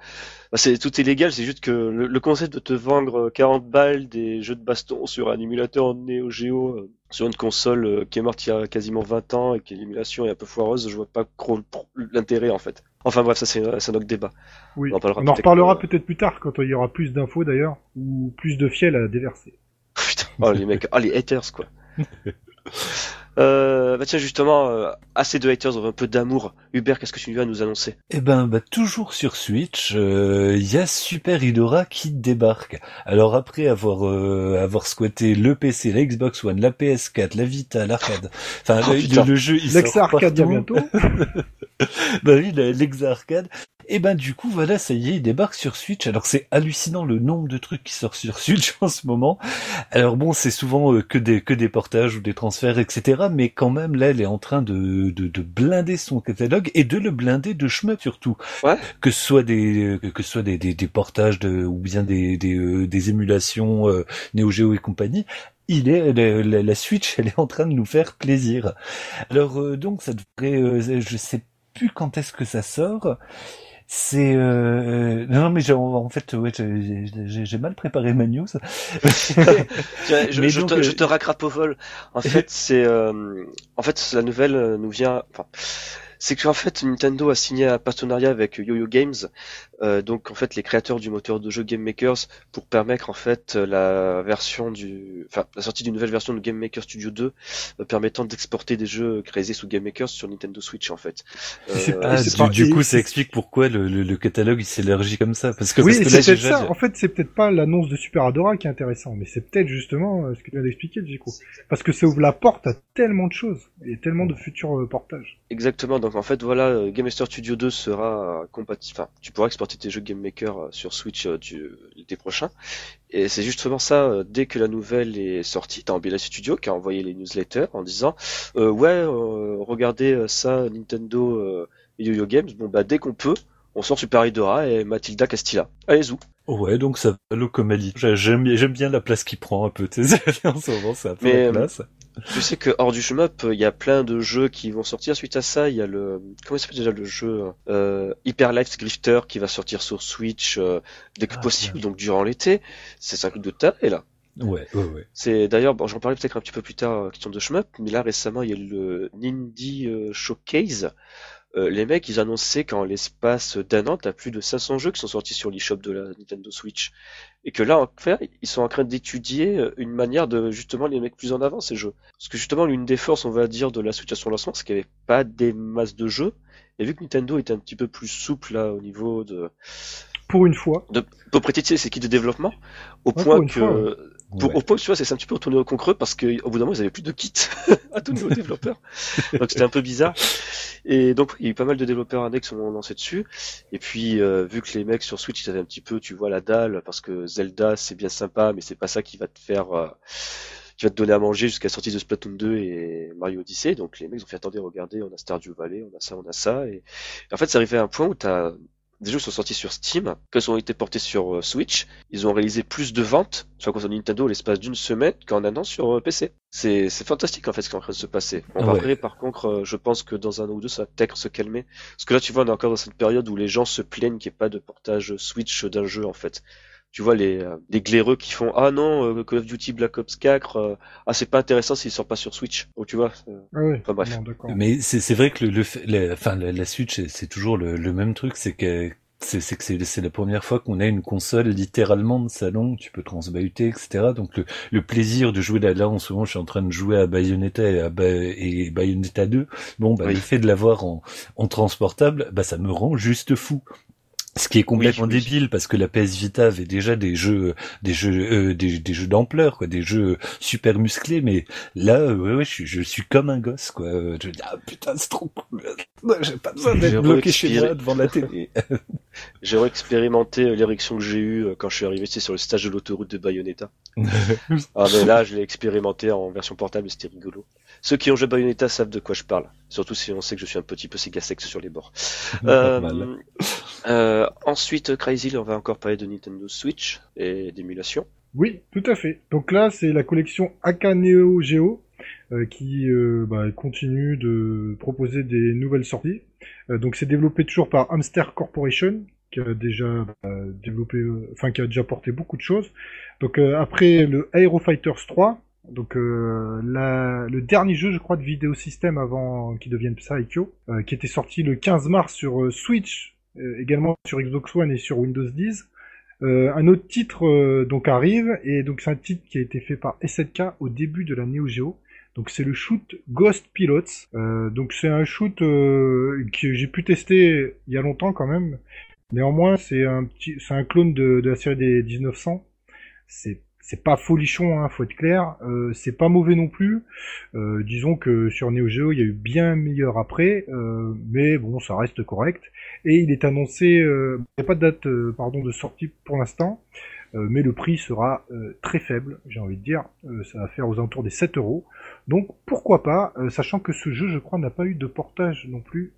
bah, c'est, tout est légal, c'est juste que le, le concept de te vendre euh, 40 balles des jeux de baston sur un émulateur Neo Geo, euh, sur une console euh, qui est morte il y a quasiment 20 ans et que l'émulation est un peu foireuse, je vois pas trop l'intérêt en fait. Enfin bref, ça c'est, c'est un autre débat. Oui. On en On reparlera euh, peut-être plus tard quand il y aura plus d'infos d'ailleurs ou plus de fiel à déverser. Putain, oh les mecs, oh les haters quoi. Euh, bah tiens justement, euh, assez de haters, un peu d'amour. Hubert, qu'est-ce que tu vas nous annoncer? Eh ben, bah, toujours sur Switch, euh, il y a Super Hidora qui débarque. Alors après avoir euh, avoir squatté le PC, la Xbox One, la PS4, la Vita, l'arcade, enfin Oh, le, le jeu il sort partout. bientôt. bah oui, la- l'exa arcade. Et ben du coup voilà, ça y est, il débarque sur Switch. Alors c'est hallucinant le nombre de trucs qui sortent sur Switch en ce moment. Alors bon, c'est souvent euh, que des que des portages ou des transferts, etc. Mais quand même là, elle est en train de de, de blinder son catalogue et de le blinder de shmup surtout. Ouais. Que ce soit des que, que ce soit des, des, des portages de ou bien des des, euh, des émulations euh, Neo Geo et compagnie. Il est la, la- la Switch, elle est en train de nous faire plaisir. Alors euh, donc ça devrait, euh, je sais plus quand est-ce que ça sort. C'est euh, non mais j'ai- en fait ouais j'ai- mal préparé ma news. Je, Mais je donc, te, euh, je te au vol. En fait, c'est, euh, en fait, la nouvelle euh, nous vient. Enfin, c'est qu'en fait, Nintendo a signé un partenariat avec Yo-Yo Games euh, donc en fait les créateurs du moteur de jeu Game Makers pour permettre en fait la version du, enfin la sortie d'une nouvelle version de Game Maker Studio 2 euh, permettant d'exporter des jeux créés sous Game Makers sur Nintendo Switch en fait. Euh, ah, du, du, coup ça explique pourquoi le, le, le catalogue il s'élargit comme ça parce que oui c'est peut-être ça. En fait c'est peut-être pas l'annonce de Super Adora qui est intéressant, mais c'est peut-être justement ce que tu viens d'expliquer coup parce que ça ouvre la porte à tellement de choses et tellement de futurs portages. Exactement. Donc en fait voilà Game Master Studio 2 sera compatible. Enfin tu pourras exporter tes jeux Game Maker euh, sur Switch euh, du, l'été prochain. Et c'est justement ça, euh, dès que la nouvelle est sortie, t'as Umbrella Studio qui a envoyé les newsletters en disant ouais, regardez ça Nintendo et Yo-Yo Games, bon bah dès qu'on peut, on sort Super Idora et Matilda Castilla. Allez-y. Ouais, donc ça va le comédie. J'aime bien la place qu'il prend un peu. en ce moment, c'est un peu la place. Tu sais que hors du shmup, il y a plein de jeux qui vont sortir suite à ça. Il y a le comment s'appelle déjà le jeu euh, Hyper Life Grifter qui va sortir sur Switch euh, dès que ah, possible, donc durant l'été. C'est un truc de et là. Ouais, ouais, ouais. C'est d'ailleurs, bon, j'en parlais peut-être un petit peu plus tard, euh, question de shmup, mais là récemment il y a le Nindy euh, Showcase euh, les mecs, ils annonçaient qu'en l'espace d'un an, t'as plus de 500 jeux qui sont sortis sur l'eShop de la Nintendo Switch. Et que là, en fait, ils sont en train d'étudier euh, une manière de justement les mettre plus en avant, ces jeux. Parce que justement, l'une des forces, on va dire, de la Switch à son lancement, c'est qu'il n'y avait pas des masses de jeux. Et vu que Nintendo était un petit peu plus souple là au niveau de pour une fois. De propriété c'est qui de développement, au point que pour, au point tu vois, c'est un petit peu retourné au concreux parce qu'au bout d'un moment, ils avaient plus de kits à tous nos développeurs. donc c'était un peu bizarre. Et donc il y a eu pas mal de développeurs annexes qui ont lancé dessus. Et puis euh, vu que les mecs sur Switch ils avaient un petit peu, tu vois, la dalle parce que Zelda c'est bien sympa, mais c'est pas ça qui va te faire. Euh, qui va te donner à manger jusqu'à la sortie de Splatoon 2 et Mario Odyssey. Donc les mecs ont fait attendez, regardez, on a Stardew Valley, on a ça, on a ça. Et, en fait, ça arrivé à un point où t'as des jeux sont sortis sur Steam, qu'ils ont été portés sur euh, Switch, ils ont réalisé plus de ventes sur la console Nintendo l'espace d'une semaine qu'en un an sur euh, PC. C'est, fantastique en fait ce qui est en train de se passer. On va ouais. par contre, euh, je pense que dans un an ou deux ça va peut-être se calmer. Parce que là tu vois on est encore dans cette période où les gens se plaignent qu'il n'y ait pas de portage Switch d'un jeu en fait tu vois les, les glaireux qui font ah non Call of Duty Black Ops 4 ah c'est pas intéressant s'il sort pas sur Switch. Oh tu vois ah ouais, enfin bref. mais c'est c'est vrai que le, le enfin la, la, Switch c'est toujours le, le, même truc c'est que c'est c'est que c'est la première fois qu'on a une console littéralement de salon tu peux transbahuter etc donc le, le plaisir de jouer là là en ce moment je suis en train de jouer à Bayonetta et, à et Bayonetta 2 bon bah oui. le fait de l'avoir en, en transportable bah ça me rend juste fou ce qui est complètement oui, oui. débile parce que la PS Vita avait déjà des jeux, des jeux, euh, des, des, jeux d'ampleur, quoi, des jeux super musclés. Mais là, euh, ouais, ouais, je, suis, je suis comme un gosse, quoi. Je dis ah putain, c'est trop cool. J'ai pas besoin d'être bloqué chez moi devant la télé. j'ai expérimenté euh, l'érection que j'ai eue quand je suis arrivé sur le stage de l'autoroute de Bayonetta. ah mais là, je l'ai expérimenté en version portable, c'était rigolo. Ceux qui ont joué Bayonetta savent de quoi je parle. Surtout si on sait que je suis un petit peu ségasex sur les bords. euh, euh, ensuite, Crazy, on va encore parler de Nintendo Switch et d'émulation. Oui, tout à fait. Donc là, c'est la collection Akaneo Geo euh, qui euh, bah, continue de proposer des nouvelles sorties. Euh, donc c'est développé toujours par Hamster Corporation qui a déjà bah, développé, enfin qui a déjà porté beaucoup de choses. Donc après le Aero Fighters 3, donc euh, la, le dernier jeu, je crois, de vidéo système avant qu'il devienne Psycho, euh, qui était sorti le 15 mars sur euh, Switch, euh, également sur Xbox One et sur Windows 10. Euh, un autre titre donc arrive et donc c'est un titre qui a été fait par SNK au début de la Neo Geo. Donc c'est le shoot Ghost Pilots. donc c'est un shoot que j'ai pu tester il y a longtemps quand même. Néanmoins c'est un petit, c'est un clone de, de la série des 1900. C'est c'est pas folichon, hein, faut être clair. Euh, c'est pas mauvais non plus. Euh, disons que sur Neo Geo, il y a eu bien meilleur après, euh, mais bon, ça reste correct. Et il est annoncé, il n'y a pas de date, pardon, de sortie pour l'instant, mais le prix sera très faible, j'ai envie de dire. ça va faire aux alentours des 7 euros. Donc pourquoi pas, sachant que ce jeu, je crois, n'a pas eu de portage non plus,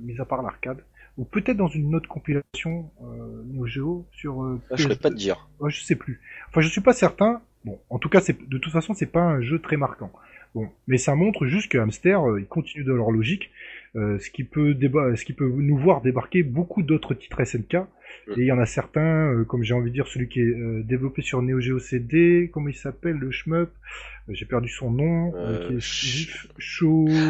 mis à part l'arcade ou peut-être dans une autre compilation euh, Neo Geo sur. Euh, ah, je ne pas te dire. Ouais, je sais plus. Enfin, je suis pas certain. Bon, en tout cas, c'est de toute façon, c'est pas un jeu très marquant. Bon, mais ça montre juste que Hamster, euh, ils continuent de leur logique, euh, ce qui peut déba ce qui peut nous voir débarquer beaucoup d'autres titres SNK. Et il y en a certains, euh, comme j'ai envie de dire, celui qui est euh, développé sur Neo Geo CD, comment il s'appelle, le shmup, euh, j'ai perdu son nom, qui est ch.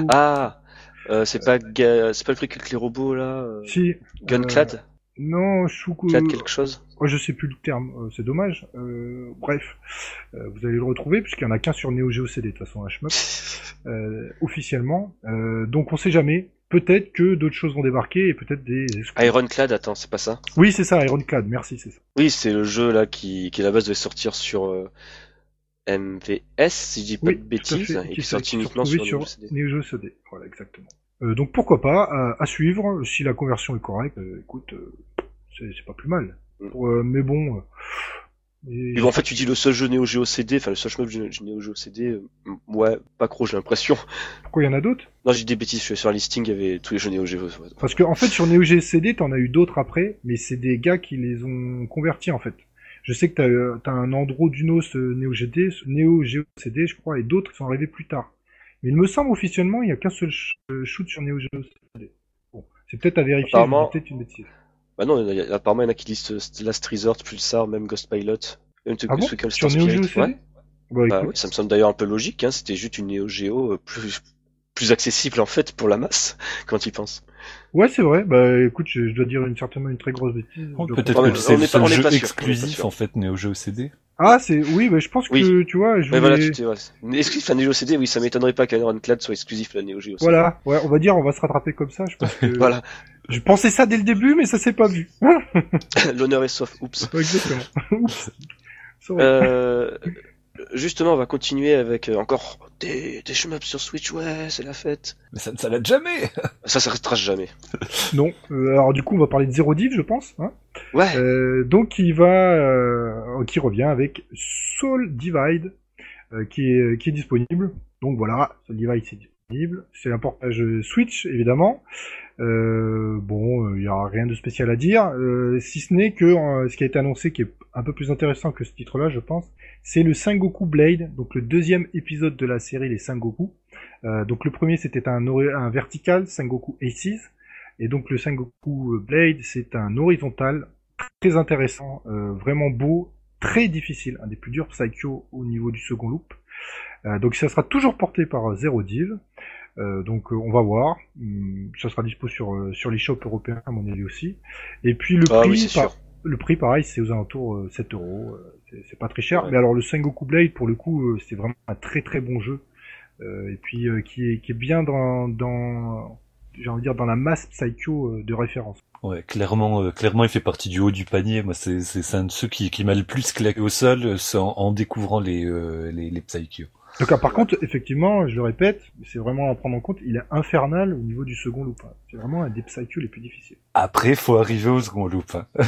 Ah. Euh, c'est pas c'est pas le truc avec les robots là Si. Gunclad. Non, Shuko... Clad quelque chose Oh, je sais plus le terme, euh, c'est dommage. Euh, bref, euh, vous allez le retrouver puisqu'il y en a qu'un sur Neo Geo CD de toute façon, euh, officiellement. Euh, donc on sait jamais. Peut-être que d'autres choses vont débarquer et peut-être des. Ironclad, attends, c'est pas ça? Oui, c'est ça, Ironclad. Merci, c'est ça. Oui, c'est le jeu là qui, qui à la base devait sortir sur euh, MVS, si je dis pas Oui, de bêtises, et qui s'est uniquement retrouvé sur, Neo CD. Neo Geo CD. Voilà, exactement. Euh, donc pourquoi pas, euh, à suivre. Si la conversion est correcte, euh, écoute, euh, c'est pas plus mal. Mm. Pour, mais bon. et- en fait, tu dis le seul jeu Neo Geo CD, enfin le seul du Neo Geo CD, ouais, pas trop, j'ai l'impression. pourquoi il y en a d'autres? Non, j'ai dit des bêtises, je suis sur un listing, il y avait tous les jeux Neo Geo. Parce que en fait sur Neo Geo CD, t'en as eu d'autres après, mais c'est des gars qui les ont convertis en fait. Je sais que t'as euh, t'as un Androdunos euh, Neo GD, Neo Geo CD, je crois, et d'autres qui sont arrivés plus tard. Mais il me semble officiellement il y a qu'un seul euh, shoot sur Neo Geo CD. Bon, c'est peut-être à vérifier, Apparemment- peut-être une bêtise. Bah non, il y a- apparemment, il y en a qui listent Last Resort, Pulsar, même Ghost Pilot. Même Ah bon? Sur Neo Geo CD ouais. Bah, Bah oui, ça me semble d'ailleurs un peu logique, hein, c'était juste une Neo Geo plus, plus accessible en fait pour la masse, quand il pense. Ouais, c'est vrai. Bah écoute, je, je dois dire une certainement une très grosse bêtise. Oh, Peut-être que mais c'est on le n'est pas- seul jeu pas exclusif sûr. en fait Neo Geo CD. Ah, c'est oui, bah, je pense que Oui. tu vois, je Mais voilà, tu ouais. Exclusif à Neo Geo CD, oui, ça m'étonnerait pas qu'un Ironclad soit exclusif à Neo Geo CD. Voilà, ouais, on va dire, on va se rattraper comme ça. Je pense que Voilà, je pensais ça dès le début, mais ça s'est pas vu. l'honneur est sauf, oups. Exactement. Oups. Euh, justement, on va continuer avec euh, encore des, des shmups sur Switch, ouais, c'est la fête. Mais ça ne s'arrête jamais. Ça, restera jamais. Non. Euh, alors du coup, on va parler de Zero Div, je pense. Hein Ouais, euh, donc, il va, euh, qui revient avec Soul Divide, euh, qui est qui est disponible. Donc voilà, Soul Divide c'est C'est un portage Switch, évidemment. Euh, bon, il y a rien de spécial à dire, euh, si ce n'est que euh, ce qui a été annoncé, qui est un peu plus intéressant que ce titre-là, je pense, c'est le Sengoku Blade, donc le deuxième épisode de la série Les Sengoku. Euh, donc le premier c'était un, vertical, Sengoku Aces, et donc le Sengoku Blade c'est un horizontal très intéressant, euh, vraiment beau, très difficile, un des plus durs Psycho au niveau du second loop. Euh, donc ça sera toujours porté par euh, Zero Div. Euh, donc euh, on va voir. Hum, Ça sera dispo sur euh, sur les shops européens à mon avis aussi. Et puis le ah prix, oui, par- le prix pareil, c'est aux alentours euh, 7 euros. euh, c'est- C'est pas très cher. Ouais. Mais alors le Sengoku Blade pour le coup, euh, c'est vraiment un très très bon jeu. Euh, et puis euh, qui est qui est bien dans dans j'ai envie de dire dans la masse Psycho de référence. Ouais, clairement, euh, clairement, il fait partie du haut du panier. Moi, c'est c'est un de ceux qui qui m'a le plus claqué au sol, euh, en, en découvrant les euh, les les Psycho. Donc par contre, effectivement, je le répète, c'est vraiment à prendre en compte, il est infernal au niveau du second loop. hein. C'est vraiment un des Psycho les plus difficiles. Après, faut arriver au second loop. hein.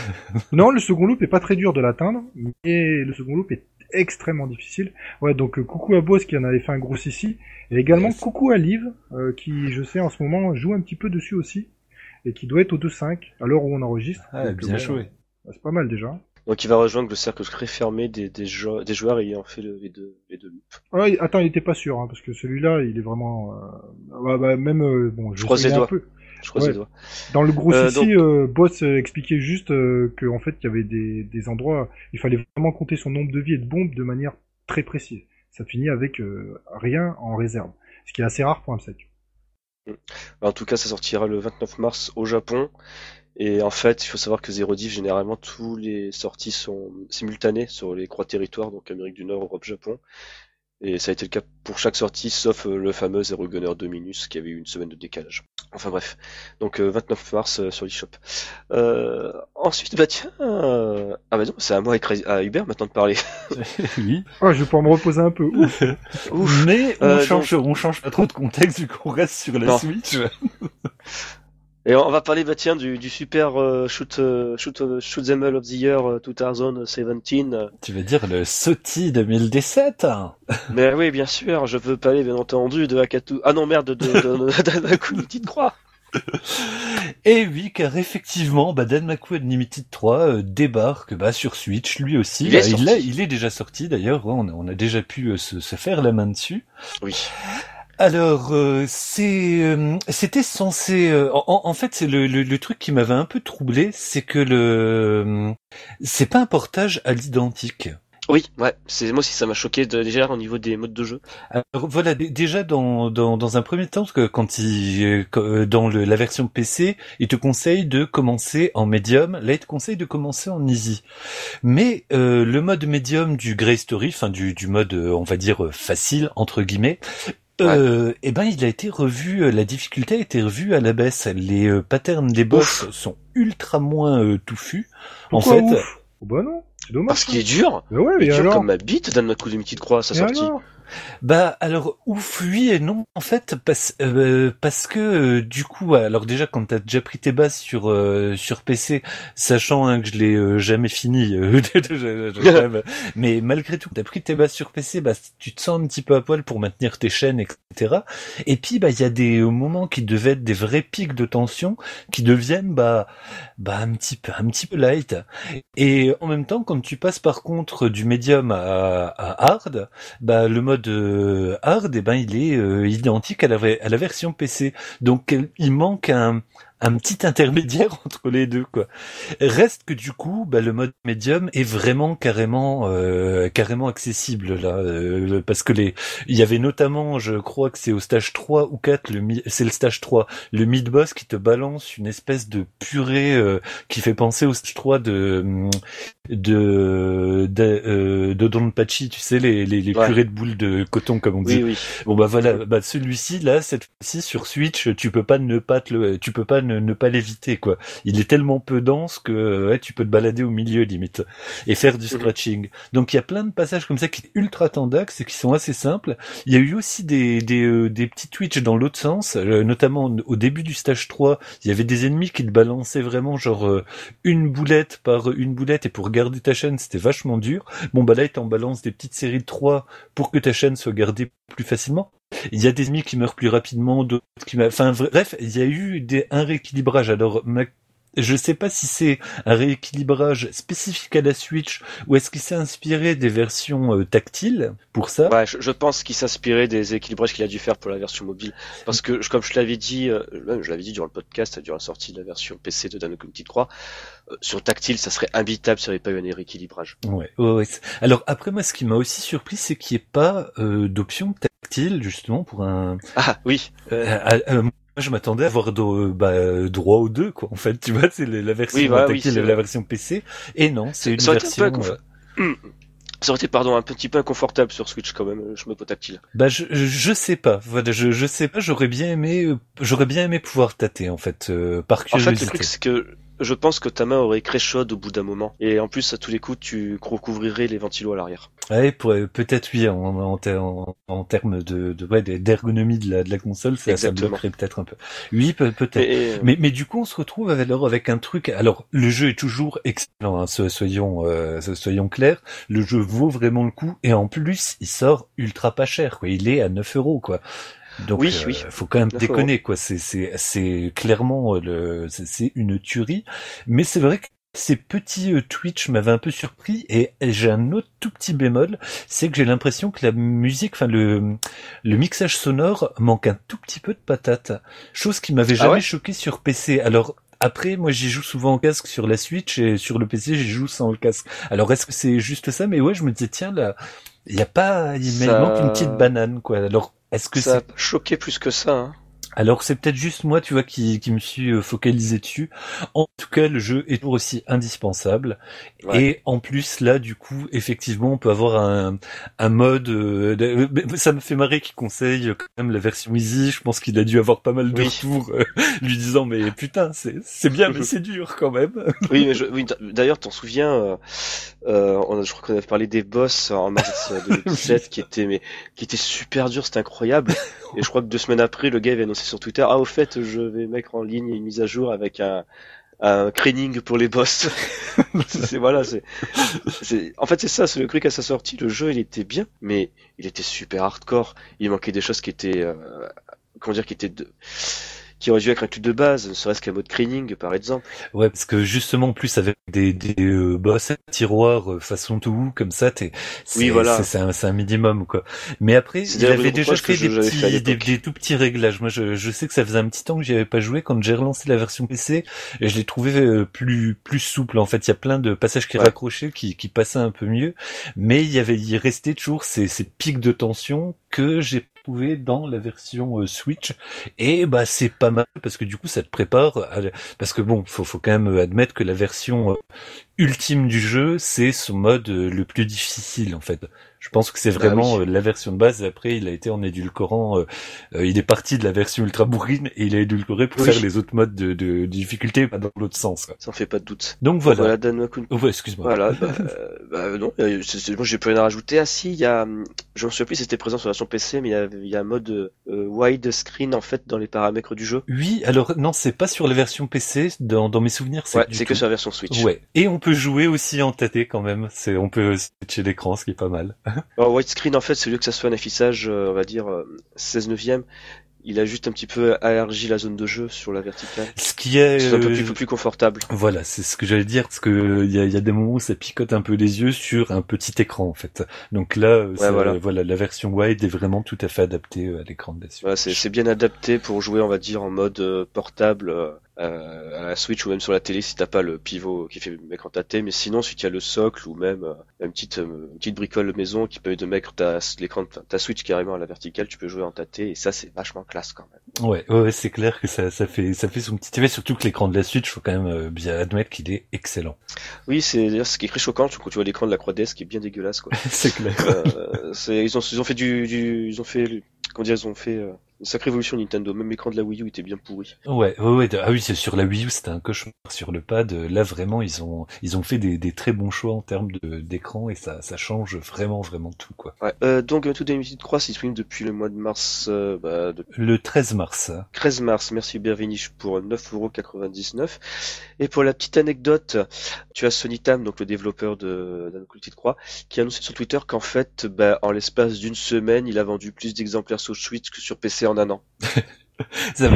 Non, le second loop est pas très dur de l'atteindre, mais le second loop est extrêmement difficile. Ouais, donc euh, coucou à Boss qui en avait fait un gros ici, et également Yes. coucou à Liv, euh, qui je sais en ce moment joue un petit peu dessus aussi, et qui doit être au 2.5 à l'heure où on enregistre. Ah, Donc, bien bon, joué. euh, C'est pas mal déjà. Donc il va rejoindre le cercle très fermé des, des, joueurs, des joueurs ayant fait le, les deux, les deux loops. Ouais, attends, il était pas sûr, hein, parce que celui-là, il est vraiment... euh, bah, même, euh, bon, je croise les essayais un doigts. peu. Je croise Ouais. les doigts. Dans le gros Euh, ici, euh, Boss euh, expliquait juste euh, que en fait, il y avait des, des endroits, il fallait vraiment compter son nombre de vies et de bombes de manière très précise. Ça finit avec euh, rien en réserve, ce qui est assez rare pour un psych. En tout cas, ça sortira le 29 mars au Japon. Et en fait, il faut savoir que Zero Div, généralement, tous les sorties sont simultanées sur les trois territoires, donc Amérique du Nord, Europe, Japon. Et ça a été le cas pour chaque sortie, sauf euh, le fameux Zero Gunner Dominus, qui avait eu une semaine de décalage. Enfin bref. Donc euh, 29 mars euh, sur l'eShop. Euh, ensuite, bah tiens... euh, Ah bah non, c'est à moi et Crazy- à Hubert maintenant de parler. oui. Oh, je vais pouvoir me reposer un peu. Ouf. Ouf. Mais on Euh, change, on change pas trop de contexte vu qu'on reste sur la Non. Switch. Et on va parler bah tiens du, du super euh, shoot, euh, shoot, euh, shoot them all of the year euh, 2017. euh. Tu veux dire le SOTI 2017 hein Mais oui, bien sûr, je veux parler bien entendu de Akatu. Ah non merde, de de Petite Croix. Et oui, car effectivement, bah, Danmaku Unlimited 3 euh, débarque bah, sur Switch, lui aussi. Il est Bah, il, sorti. a- il est déjà sorti d'ailleurs, ouais, on, a, on a déjà pu euh, se, se faire la main dessus. Oui. Alors, euh, c'est, euh, c'était censé. euh, en, en fait, c'est le, le, le truc qui m'avait un peu troublé, c'est que le, c'est pas un portage à l'identique. Oui, ouais, c'est moi aussi ça m'a choqué de, déjà au niveau des modes de jeu. Alors voilà, déjà dans, dans, dans un premier temps, parce que quand il dans le, la version PC, il te conseille de commencer en médium, là il te conseille de commencer en easy. Mais euh, le mode médium du Grey Story, enfin du, du mode on va dire facile entre guillemets, euh, eh ben il a été revu, euh, la difficulté a été revue à la baisse. Les euh, patterns des boss sont ultra moins euh, touffus. En Pourquoi fait, ouf Oh bah non, c'est dommage. Parce qu'il est dur. Mais ouais, Il mais est dur alors comme ma bite dans notre coup de petite croix à sa Et sortie. alors Bah alors ouf oui et non en fait parce euh, parce que euh, du coup alors déjà quand t'as déjà pris tes bases sur euh, sur PC sachant hein, que je l'ai jamais fini euh, mais malgré tout t'as pris tes bases sur PC bah tu te sens un petit peu à poil pour maintenir tes chaînes etc et puis bah il y a des moments qui devaient être des vrais pics de tension qui deviennent bah bah un petit peu un petit peu light. Et en même temps quand tu passes par contre du médium à, à hard bah le mode euh, hard eh ben il est euh, identique à la, à la version PC donc il manque un un petit intermédiaire entre les deux quoi reste que du coup bah, le mode médium est vraiment carrément euh, carrément accessible là euh, parce que les il y avait notamment je crois que c'est au stage 3 ou 4 le mi- c'est le stage 3 le mid boss qui te balance une espèce de purée euh, qui fait penser au stage 3 de de de, euh, de Don Pachi, tu sais les les, les Ouais. purées de boules de coton comme on dit. Oui, oui. Bon bah voilà, bah celui-ci là cette fois-ci sur Switch, tu peux pas ne pas te le tu peux pas ne, ne pas l'éviter quoi. Il est tellement peu dense que ouais, tu peux te balader au milieu limite et faire du Mhm. scratching. Donc il y a plein de passages comme ça qui sont ultra tendax et qui sont assez simples. Il y a eu aussi des des euh, des petits twitch dans l'autre sens, euh, notamment au début du stage 3, il y avait des ennemis qui te balançaient vraiment genre euh, une boulette par une boulette et pour garder ta chaîne c'était vachement dur. Bon bah là il t'en balance des petites séries de 3 pour que ta chaîne soit gardée plus facilement. Il y a des ennemis qui meurent plus rapidement, d'autres qui meurent... Enfin bref, il y a eu des... un rééquilibrage. Alors ma... je sais pas si c'est un rééquilibrage spécifique à la Switch ou est-ce qu'il s'est inspiré des versions euh, tactiles pour ça. Ouais, je, je pense qu'il s'inspirait des équilibrages qu'il a dû faire pour la version mobile. Parce que, comme je l'avais dit, euh, je l'avais dit durant le podcast, durant la sortie de la version PC de Dano Croix, euh, sur tactile, ça serait imbitable s'il n'y avait pas eu un rééquilibrage. Ouais, ouais, ouais. c'est- Alors après moi, ce qui m'a aussi surpris, c'est qu'il n'y ait pas euh, d'option tactile justement pour un. Ah, oui. Euh, à- moi, je m'attendais à avoir bah, euh, droit aux deux, quoi. En fait, tu vois, c'est la version Oui, bah tactile et la version PC. Et non, c'est une Ça un version. peu euh, Ça aurait été, pardon, un petit peu inconfortable sur Switch quand même, je me pas tactile. Bah je, je sais pas. Voilà, je je sais pas. J'aurais bien aimé j'aurais bien aimé pouvoir tâter en fait euh, par En curiosité. fait, le truc, c'est que je pense que ta main aurait créchode au bout d'un moment. Et en plus, à tous les coups, tu recouvrirais les ventilos à l'arrière. Ouais, peut-être oui en en, en, en termes de de ouais d'ergonomie de la de la console, ça, bloquerait peut-être un peu. Oui, peut- peut-être. Euh, Mais, mais du coup, on se retrouve avec, alors avec un truc. Alors, le jeu est toujours excellent. Hein, so- soyons, euh, so- soyons clairs. Le jeu vaut vraiment le coup. Et en plus, il sort ultra pas cher. Quoi. Il est à 9 euros. Quoi. Donc, Oui, euh, oui. faut quand même 9 déconner. Quoi. C'est, c'est, c'est clairement le, c'est, c'est une tuerie. Mais c'est vrai que ces petits euh, Twitch m'avaient un peu surpris. Et j'ai un autre tout petit bémol, c'est que j'ai l'impression que la musique, enfin le, le mixage sonore manque un tout petit peu de patate. Chose qui m'avait Ah jamais ouais choqué sur PC. Alors après, moi j'y joue souvent en casque sur la Switch et sur le PC j'y joue sans le casque. Alors est-ce que c'est juste ça? Mais ouais, je me disais tiens là, il y a pas, il Ça- manque une petite banane quoi. Alors est-ce que ça a choqué plus que ça. Hein. Alors c'est peut-être juste moi, tu vois, qui, qui me suis euh, focalisé dessus. En tout cas, le jeu est toujours aussi indispensable. Ouais. Et en plus, là, du coup, effectivement, on peut avoir un, un mode... euh, de- Ça me fait marrer qu'il conseille quand même la version easy. Je pense qu'il a dû avoir pas mal de Oui. retours euh, lui disant, mais putain, c'est bien, mais c'est dur quand même. Oui, mais oui, d'ailleurs, t'en souviens, euh, euh, on a, je crois qu'on avait parlé des boss en mars euh, 2017 qui étaient, mais, qui étaient super durs, c'était incroyable. Et je crois que deux semaines après, le gars avait annoncé sur Twitter, ah, au fait, je vais mettre en ligne une mise à jour avec un, un training pour les boss. c'est, voilà, c'est, c'est, en fait, c'est ça, c'est le truc à sa sortie. Le jeu, il était bien, mais il était super hardcore. Il manquait des choses qui étaient, euh, comment dire, qui étaient de, qui aurait dû être un truc de base, ne serait-ce qu'un mode cleaning par exemple. Ouais, parce que justement, en plus avec des des euh, boss à tiroirs euh, façon tout comme ça, t'es Oui, voilà. c'est un, c'est un minimum quoi. Mais après, C'est il avait déjà fait des fait petits, des, des tout petits réglages. Moi, je, je sais que ça faisait un petit temps que j'y avais pas joué. Quand j'ai relancé la version PC, et je l'ai trouvé euh, plus plus souple. En fait, il y a plein de passages qui Ouais. raccrochaient, qui qui passaient un peu mieux, mais il y avait, il restait toujours ces ces pics de tension que j'ai dans la version euh, Switch. Et bah c'est pas mal parce que du coup ça te prépare parce que bon faut faut quand même admettre que la version euh, ultime du jeu c'est son mode euh, le plus difficile en fait je pense que c'est Bah vraiment oui. euh, la version de base après il a été en édulcorant euh, euh, il est parti de la version ultra bourrine et il a édulcoré pour Oui. faire les autres modes de, de, de difficulté pas dans l'autre sens quoi. Ça en fait pas de doute. donc voilà, Voilà, Dan Wakun. Oh, ouais, excuse-moi Voilà, bah, bah, non, moi j'ai plus rien à rajouter. Ah si, il y a, hum, je me souviens plus c'était présent sur la version PC, mais il y a, y a un mode euh, wide screen en fait dans les paramètres du jeu. oui alors non c'est pas sur la version PC dans, dans mes souvenirs c'est Ouais, c'est que sur la version Switch. Ouais. Et on peut jouer aussi en tâté quand même. C'est, on peut switcher l'écran, ce qui est pas mal. Alors widescreen en fait, c'est lieu que ça soit un affichage, euh, on va dire euh, 16 neuvième, il a juste un petit peu élargi la zone de jeu sur la verticale. Ce qui est, C'est un peu euh, plus, plus confortable. voilà, c'est ce que j'allais dire, parce que euh, il y a, il y a des moments où ça picote un peu les yeux sur un petit écran en fait. Donc là, euh, ça- voilà. voilà, la version wide est vraiment tout à fait adaptée euh, à l'écran de la Switch. Voilà, c'est bien adapté pour jouer, on va dire, en mode euh, portable euh, à la Switch ou même sur la télé si t'as pas le pivot qui fait écran tâté. Mais sinon, si tu as le socle ou même euh, une petite euh, une petite bricole maison qui permet de mettre ta l'écran ta Switch carrément à la verticale, tu peux jouer en tâté et ça c'est vachement classe quand même. Ouais, ouais, c'est clair que ça, ça fait, ça fait son petit effet. Surtout que l'écran de la Switch, faut quand même euh, bien admettre qu'il est excellent. Oui, c'est d'ailleurs ce qui est très choquant quand tu vois l'écran de la 3DS qui est bien dégueulasse quoi. c'est clair. Ils ont ils ont fait du, du ils ont fait comment dire ils ont fait une sacrée évolution Nintendo. Même l'écran de la Wii U était bien pourri. Ouais, ouais, ouais. Ah oui, c'est sur la Wii U, c'était un cauchemar. Sur le pad, euh, là vraiment, ils ont, ils ont fait des, des très bons choix en termes de d'écran et ça, ça change vraiment, vraiment tout quoi. Ouais. Euh, donc Unto the Limited 3 c'est disponible depuis le mois de mars, euh, bah, de Le 13 mars. 13 mars. Merci Hubert Véniche pour 9,99€. Et pour la petite anecdote, tu as Sony Tam, donc le développeur de the 3, qui a annoncé sur Twitter qu'en fait, bah, en l'espace d'une semaine, il a vendu plus d'exemplaires sur Switch que sur PC en. Ça,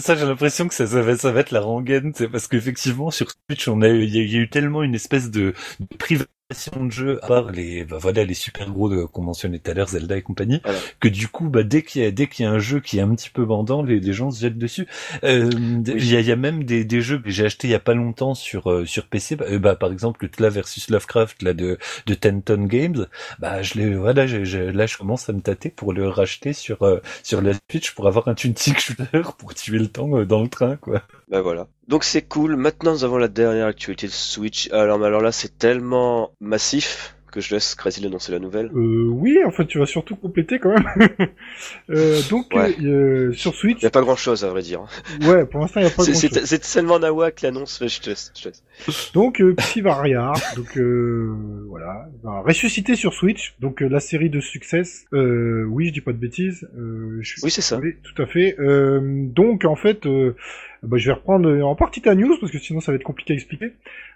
ça, j'ai l'impression que ça, ça, va, ça va être la rengaine, c'est parce qu'effectivement sur Switch, on a, eu- il y, a il y a eu tellement une espèce de, de privation de jeu, à part les, bah, voilà, les super gros de- qu'on mentionnait tout à l'heure, Zelda et compagnie, Voilà. que du coup, bah, dès qu'il y a, dès qu'il y a un jeu qui est un petit peu bandant, les, les gens se jettent dessus. Euh, Il y, a, y a même des, des jeux que j'ai achetés il y a pas longtemps sur, euh, sur PC, bah, euh, bah, par exemple, le Tla versus Lovecraft, là, de, de Tenton Games, bah, je l'ai, voilà, j'ai- j'ai- là, je commence à me tâter pour le racheter sur, euh, sur la Switch pour avoir un tuntic shooter pour tuer le temps euh, dans le train, quoi. Bah voilà. Donc c'est cool. Maintenant nous avons la dernière actualité de Switch. Alors, mais alors là c'est tellement massif que je laisse Crazy annoncer la nouvelle. Euh, oui, en fait, tu vas surtout compléter quand même. euh, donc, Ouais. euh, sur Switch, Il y a pas grand chose à vrai dire. ouais, pour l'instant, il n'y a pas grand c'est- c'est tellement Nawak l'annonce. Je te laisse. je te laisse. Donc euh, Psyvaria, donc euh, voilà, va ressusciter sur Switch. Donc euh, la série de Success. Euh, oui, je dis pas de bêtises. Euh, je suis- Oui c'est ça. Oui, tout à fait. Euh, donc en fait, euh, bah, je vais reprendre en partie ta news parce que sinon ça va être compliqué à expliquer.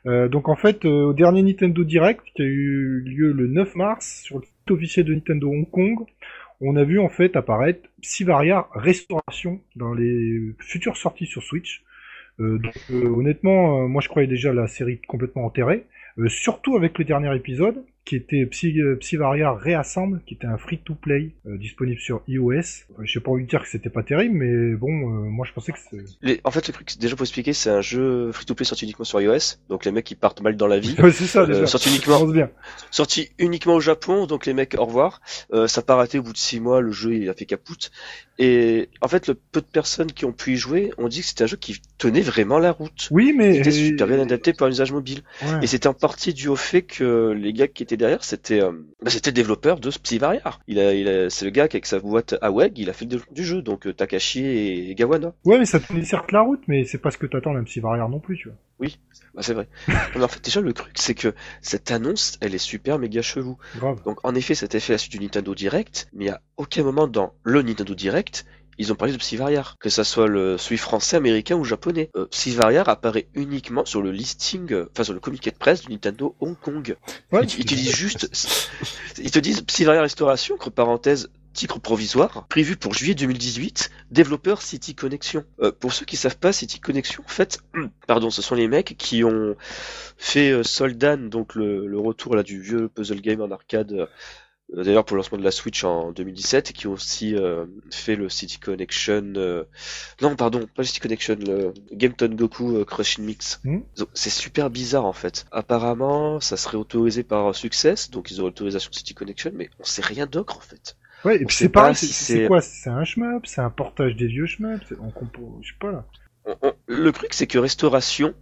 Euh, donc en fait, euh, au dernier Nintendo Direct qui a eu lieu le 9 mars sur le site officiel de Nintendo Hong Kong, on a vu en fait apparaître Psyvaria Restauration dans les futures sorties sur Switch. Euh, donc euh, honnêtement, euh, moi je croyais déjà la série complètement enterrée, Euh, surtout avec le dernier épisode qui était Psy, euh, Psyvaria Reassemble, qui était un free-to-play euh, disponible sur iOS. Euh, je sais pas envie de dire que c'était pas terrible, mais bon, euh, moi je pensais que c'est... Les- En fait le truc déjà pour expliquer c'est un jeu free-to-play sorti uniquement sur iOS. Donc les mecs qui partent mal dans la vie. C'est ça déjà. Sorti uniquement bien. sorti uniquement au Japon, donc les mecs au revoir. Ça n'a pas raté au bout de six mois, le jeu il a fait capoute. Et en fait, le peu de personnes qui ont pu y jouer ont dit que c'était un jeu qui tenait vraiment la route. Oui, mais... était super bien adapté pour un usage mobile. Ouais. Et c'était en partie dû au fait que les gars qui étaient derrière, c'était euh, bah, c'était le développeur de Psyvaria. Il a, il a, c'est le gars qui avec sa boîte AWEG, il a fait le développement du jeu, donc euh, Takashi et Gawana. Ouais, mais ça tenait certes la route, mais c'est pas ce que t'attends d'un Psyvaria non plus, tu vois. Bah, c'est vrai. Mais en fait, déjà le truc, c'est que cette annonce, elle est super méga chelou. Grave. Donc en effet, c'était fait à la suite du Nintendo Direct, mais à aucun moment dans le Nintendo Direct, ils ont parlé de Psyvariar, que ça soit le celui français, américain ou japonais. Euh, Psyvariar apparaît uniquement sur le listing, euh, enfin sur le communiqué de presse du Nintendo Hong Kong. Ouais, ils, ils te disent juste, ils te disent Psyvariar Restauration, entre parenthèses, titre provisoire, prévu pour juillet 2018, développeur City Connection. Euh, pour ceux qui savent pas, City Connection, en fait, pardon, ce sont les mecs qui ont fait euh, Soldan, donc le, le retour là du vieux puzzle game en arcade, d'ailleurs pour le lancement de la Switch en 2017, et qui ont aussi euh, fait le City Connection, euh, non pardon, pas le City Connection, le Game Ton Goku euh, Crushing Mix. Hmm. C'est super bizarre en fait. Apparemment, ça serait autorisé par Success, donc ils ont l'autorisation City Connection, mais on sait rien d'autre en fait. Ouais, et puis c'est pareil, pas si c'est quoi? C'est un shmup? C'est un portage des vieux shmups? On compo- Je sais pas là. Le truc, c'est que Restauration,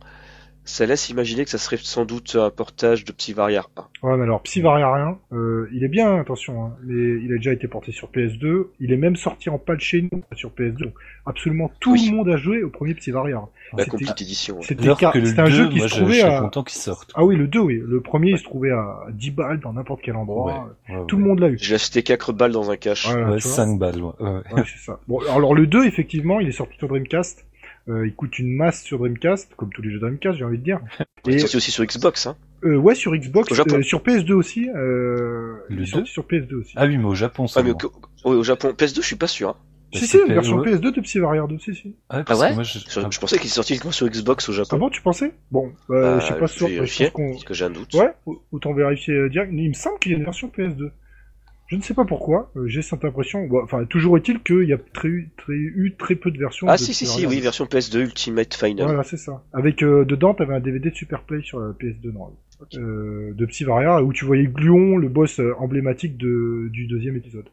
ça laisse imaginer que ça serait sans doute un portage de Psyvaria 1. Ouais, mais alors Psyvararien, euh, il est bien, attention, hein, mais il a déjà été porté sur PS2. Il est même sorti en patch chez nous sur PS2. Donc, absolument tout Oui. le monde a joué au premier Psyvaria. La C'était- complete édition. ouais. C'était un 2, jeu qui moi, se je, je trouvait serais à. content qu'il sorte. Ah oui, le 2, oui. Le premier, il se trouvait à 10 balles dans n'importe quel endroit. Ouais, ouais, Tout le monde l'a eu. J'ai acheté 4 balles dans un cache. Voilà, Ouais, tu vois. 5 balles, ouais. ouais. Ouais, c'est ça. Bon, alors le 2, effectivement, il est sorti sur Dreamcast. Euh, il coûte une masse sur Dreamcast, comme tous les jeux Dreamcast, j'ai envie de dire. Il est sorti aussi sur Xbox. Hein. euh, ouais, sur Xbox, Au Japon. euh, sur PS2 aussi. Euh, Le il est 2? sorti sur PS2 aussi. Ah oui, mais au Japon, Ouais, seulement. mais au, Japon, PS2, je suis pas sûr. Hein. si, Bah, si, c'est une version ouais. PS2 de Psyvarrior 2, si, si. Ah, Ah ouais que moi, je... Je, ah, je pensais qu'il est sorti uniquement sur Xbox au Ah Japon. bon, tu pensais? Bon, euh, Bah, je sais pas sûr. je vérifier, pense parce que j'ai un doute. Ouais, au- autant vérifier euh, direct. Il me semble qu'il y a une version PS2. Je ne sais pas pourquoi, euh, j'ai cette impression. Enfin, toujours est-il qu'il y a très, très, eu très peu de versions. Ah de si, si, si, oui, 2. version PS2 Ultimate Final. Voilà, c'est ça. Avec euh, dedans, t'avais un DVD de Super Play sur la PS2 normal. Euh, de Psyvaria, où tu voyais Gluon, le boss euh, emblématique de, du deuxième épisode.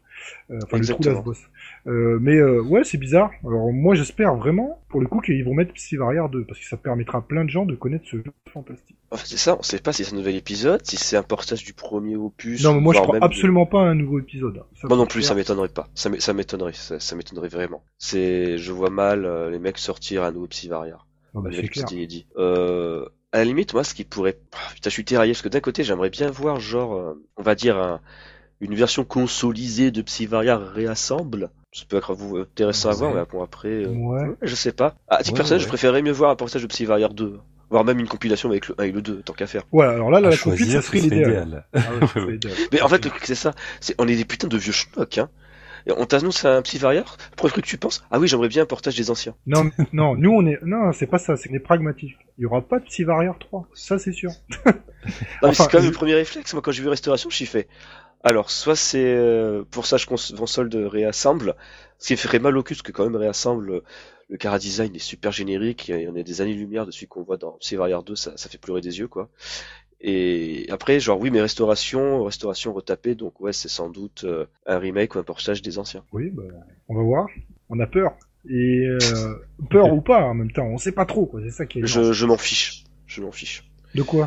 Euh, enfin, Exactement. le trou boss. Euh, mais euh, ouais, c'est bizarre. Alors moi, j'espère vraiment, pour le coup, qu'ils vont mettre Psyvaria 2, parce que ça permettra à plein de gens de connaître ce jeu fantastique. C'est ça, on sait pas si c'est un nouvel épisode, si c'est un portage du premier opus. non, mais moi, je crois absolument pas à un nouveau épisode. Ça, Moi non plus, ça m'étonnerait pas. Ça m'é- ça m'étonnerait, ça, ça m'étonnerait vraiment. C'est, je vois mal euh, les mecs sortir un nouveau Psyvaria. Non, bah, c'est clair. inédit. Euh, à la limite, moi, ce qui pourrait, putain, je suis tiraillé parce que d'un côté, j'aimerais bien voir, genre, euh, on va dire un- une version consolidée de Psyvaria réassemble. Ça peut être vous intéressant à voir, mais bon après, euh, Ouais. je sais pas. À titre Ouais, personnel, je préférerais mieux voir un portage de Psyvaria 2, voire même une compilation avec le 1 et le 2, tant qu'à faire. Ouais, alors là, la compil, choisir, ça serait l'idéal. idéal. Ah ouais. Mais en fait, le truc, c'est ça. C'est, on est des putains de vieux schnocks, hein. Et on t'annonce un Psyvaria, le premier truc que tu penses, ah oui, j'aimerais bien un portage des anciens. Non, non, nous on est, non, c'est pas ça, c'est qu'on est pragmatique. Il y aura pas de Psyvaria 3, ça c'est sûr. Non, mais Enfin, c'est quand même je- le premier réflexe. Moi, quand j'ai vu Restauration, je suis fait. Alors, soit c'est euh, pour ça je console de réassemble, ce qui ferait mal au cul, parce que quand même réassemble, le cara design est super générique, il y en a des années-lumière de celui qu'on voit dans Psyvaria 2, ça, ça fait pleurer des yeux, quoi. Et après, genre, oui, mais restauration, restauration retapée, donc ouais, c'est sans doute euh, un remake ou un portage des anciens. Oui, bah, on va voir. On a peur. Et euh, peur ou pas en même temps, on sait pas trop quoi. C'est ça qui est. Je, je m'en fiche. Je m'en fiche. De quoi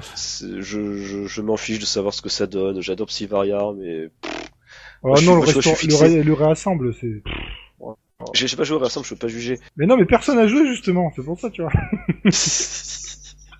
Je, je, je m'en fiche de savoir ce que ça donne. J'adore Psyvaria, mais suis- non, le, restaur- le, fixé. ré- le réassemble, c'est. j'ai j'ai pas joué au réassemble, je peux pas juger. Mais non, mais personne n'a joué justement. C'est pour ça, tu vois.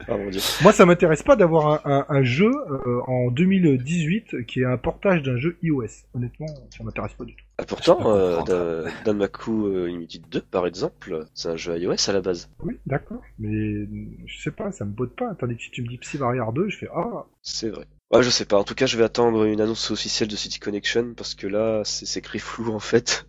ah mon dieu. Moi, ça m'intéresse pas d'avoir un, un, un jeu euh, en 2018 qui est un portage d'un jeu iOS. Honnêtement, ça m'intéresse pas du tout. Ah, pourtant, euh, Danmaku euh, Limited 2, par exemple, c'est un jeu iOS à la base. Oui, d'accord. Mais je sais pas, ça me botte pas. Tandis que si tu me dis Psyvaria 2, je fais ah. C'est vrai. Ouais, je sais pas. En tout cas, je vais attendre une annonce officielle de City Connection parce que là, c'est c'est écrit flou en fait.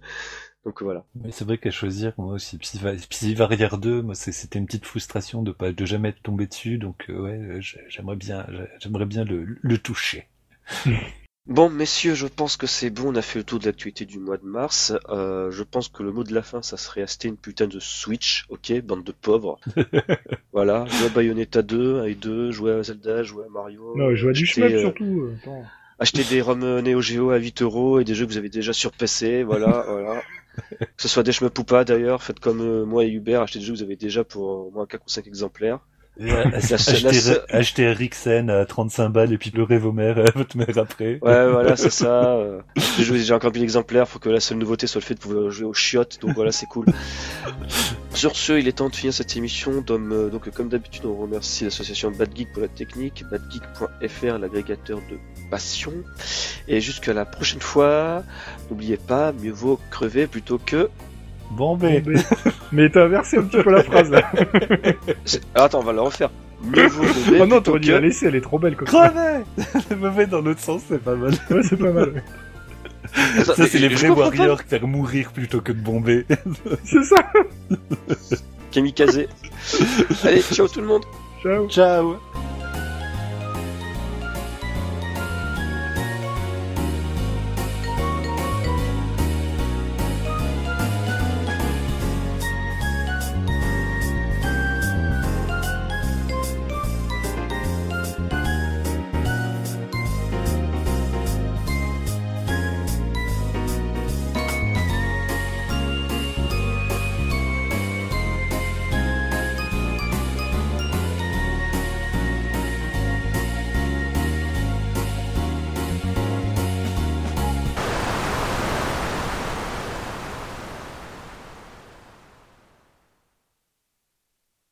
Donc voilà. Mais c'est vrai qu'à choisir, moi aussi, Psyva- Psyvarrière 2, moi, c'est- c'était une petite frustration de pas, de jamais être tombé dessus, donc, euh, ouais, euh, j'ai- j'aimerais bien, j'aimerais bien le, le toucher. Bon, messieurs, je pense que c'est bon. On a fait le tour de l'actualité du mois de mars. Euh, je pense que le mot de la fin, ça serait acheter une putain de Switch, ok, bande de pauvres. voilà, jouer à Bayonetta 2, et 2, jouer à Zelda, jouer à Mario. Non, je joue à du euh, surtout. euh, attends. Acheter des ROM Neo Geo à 8 euros et des jeux que vous avez déjà sur PC, voilà, voilà. Que ce soit des shmup ou pas d'ailleurs, faites comme euh, moi et Hubert, achetez des jeux vous avez déjà pour au moins 4 ou 5 exemplaires. Acheter, la- acheter Rixen à 35 balles et puis pleurer vos mères, euh, votre mère après. Ouais, voilà, c'est ça. euh, Les jeux déjà encore 1000 exemplaires, faut que la seule nouveauté soit le fait de pouvoir jouer aux chiottes, donc voilà, c'est cool. Sur ce, il est temps de finir cette émission. Donc, euh, donc comme d'habitude, on remercie l'association Bad Geek pour la technique, badgeek.fr, l'agrégateur de passion. Et jusqu'à la prochaine fois, n'oubliez pas, mieux vaut crever plutôt que... Bon, ben, Mais, t'as inversé un petit peu la phrase là. Ah, attends, on va le refaire. Mieux vaut crever Oh non, t'aurais dû la laisser, elle est trop belle comme! Mauvais dans l'autre sens, c'est pas mal. Ouais, c'est pas mal. ouais. Ça, c'est les vrais warriors, faire mourir plutôt que de bomber. C'est ça. Kamikaze. Allez, ciao tout le monde. Ciao. Ciao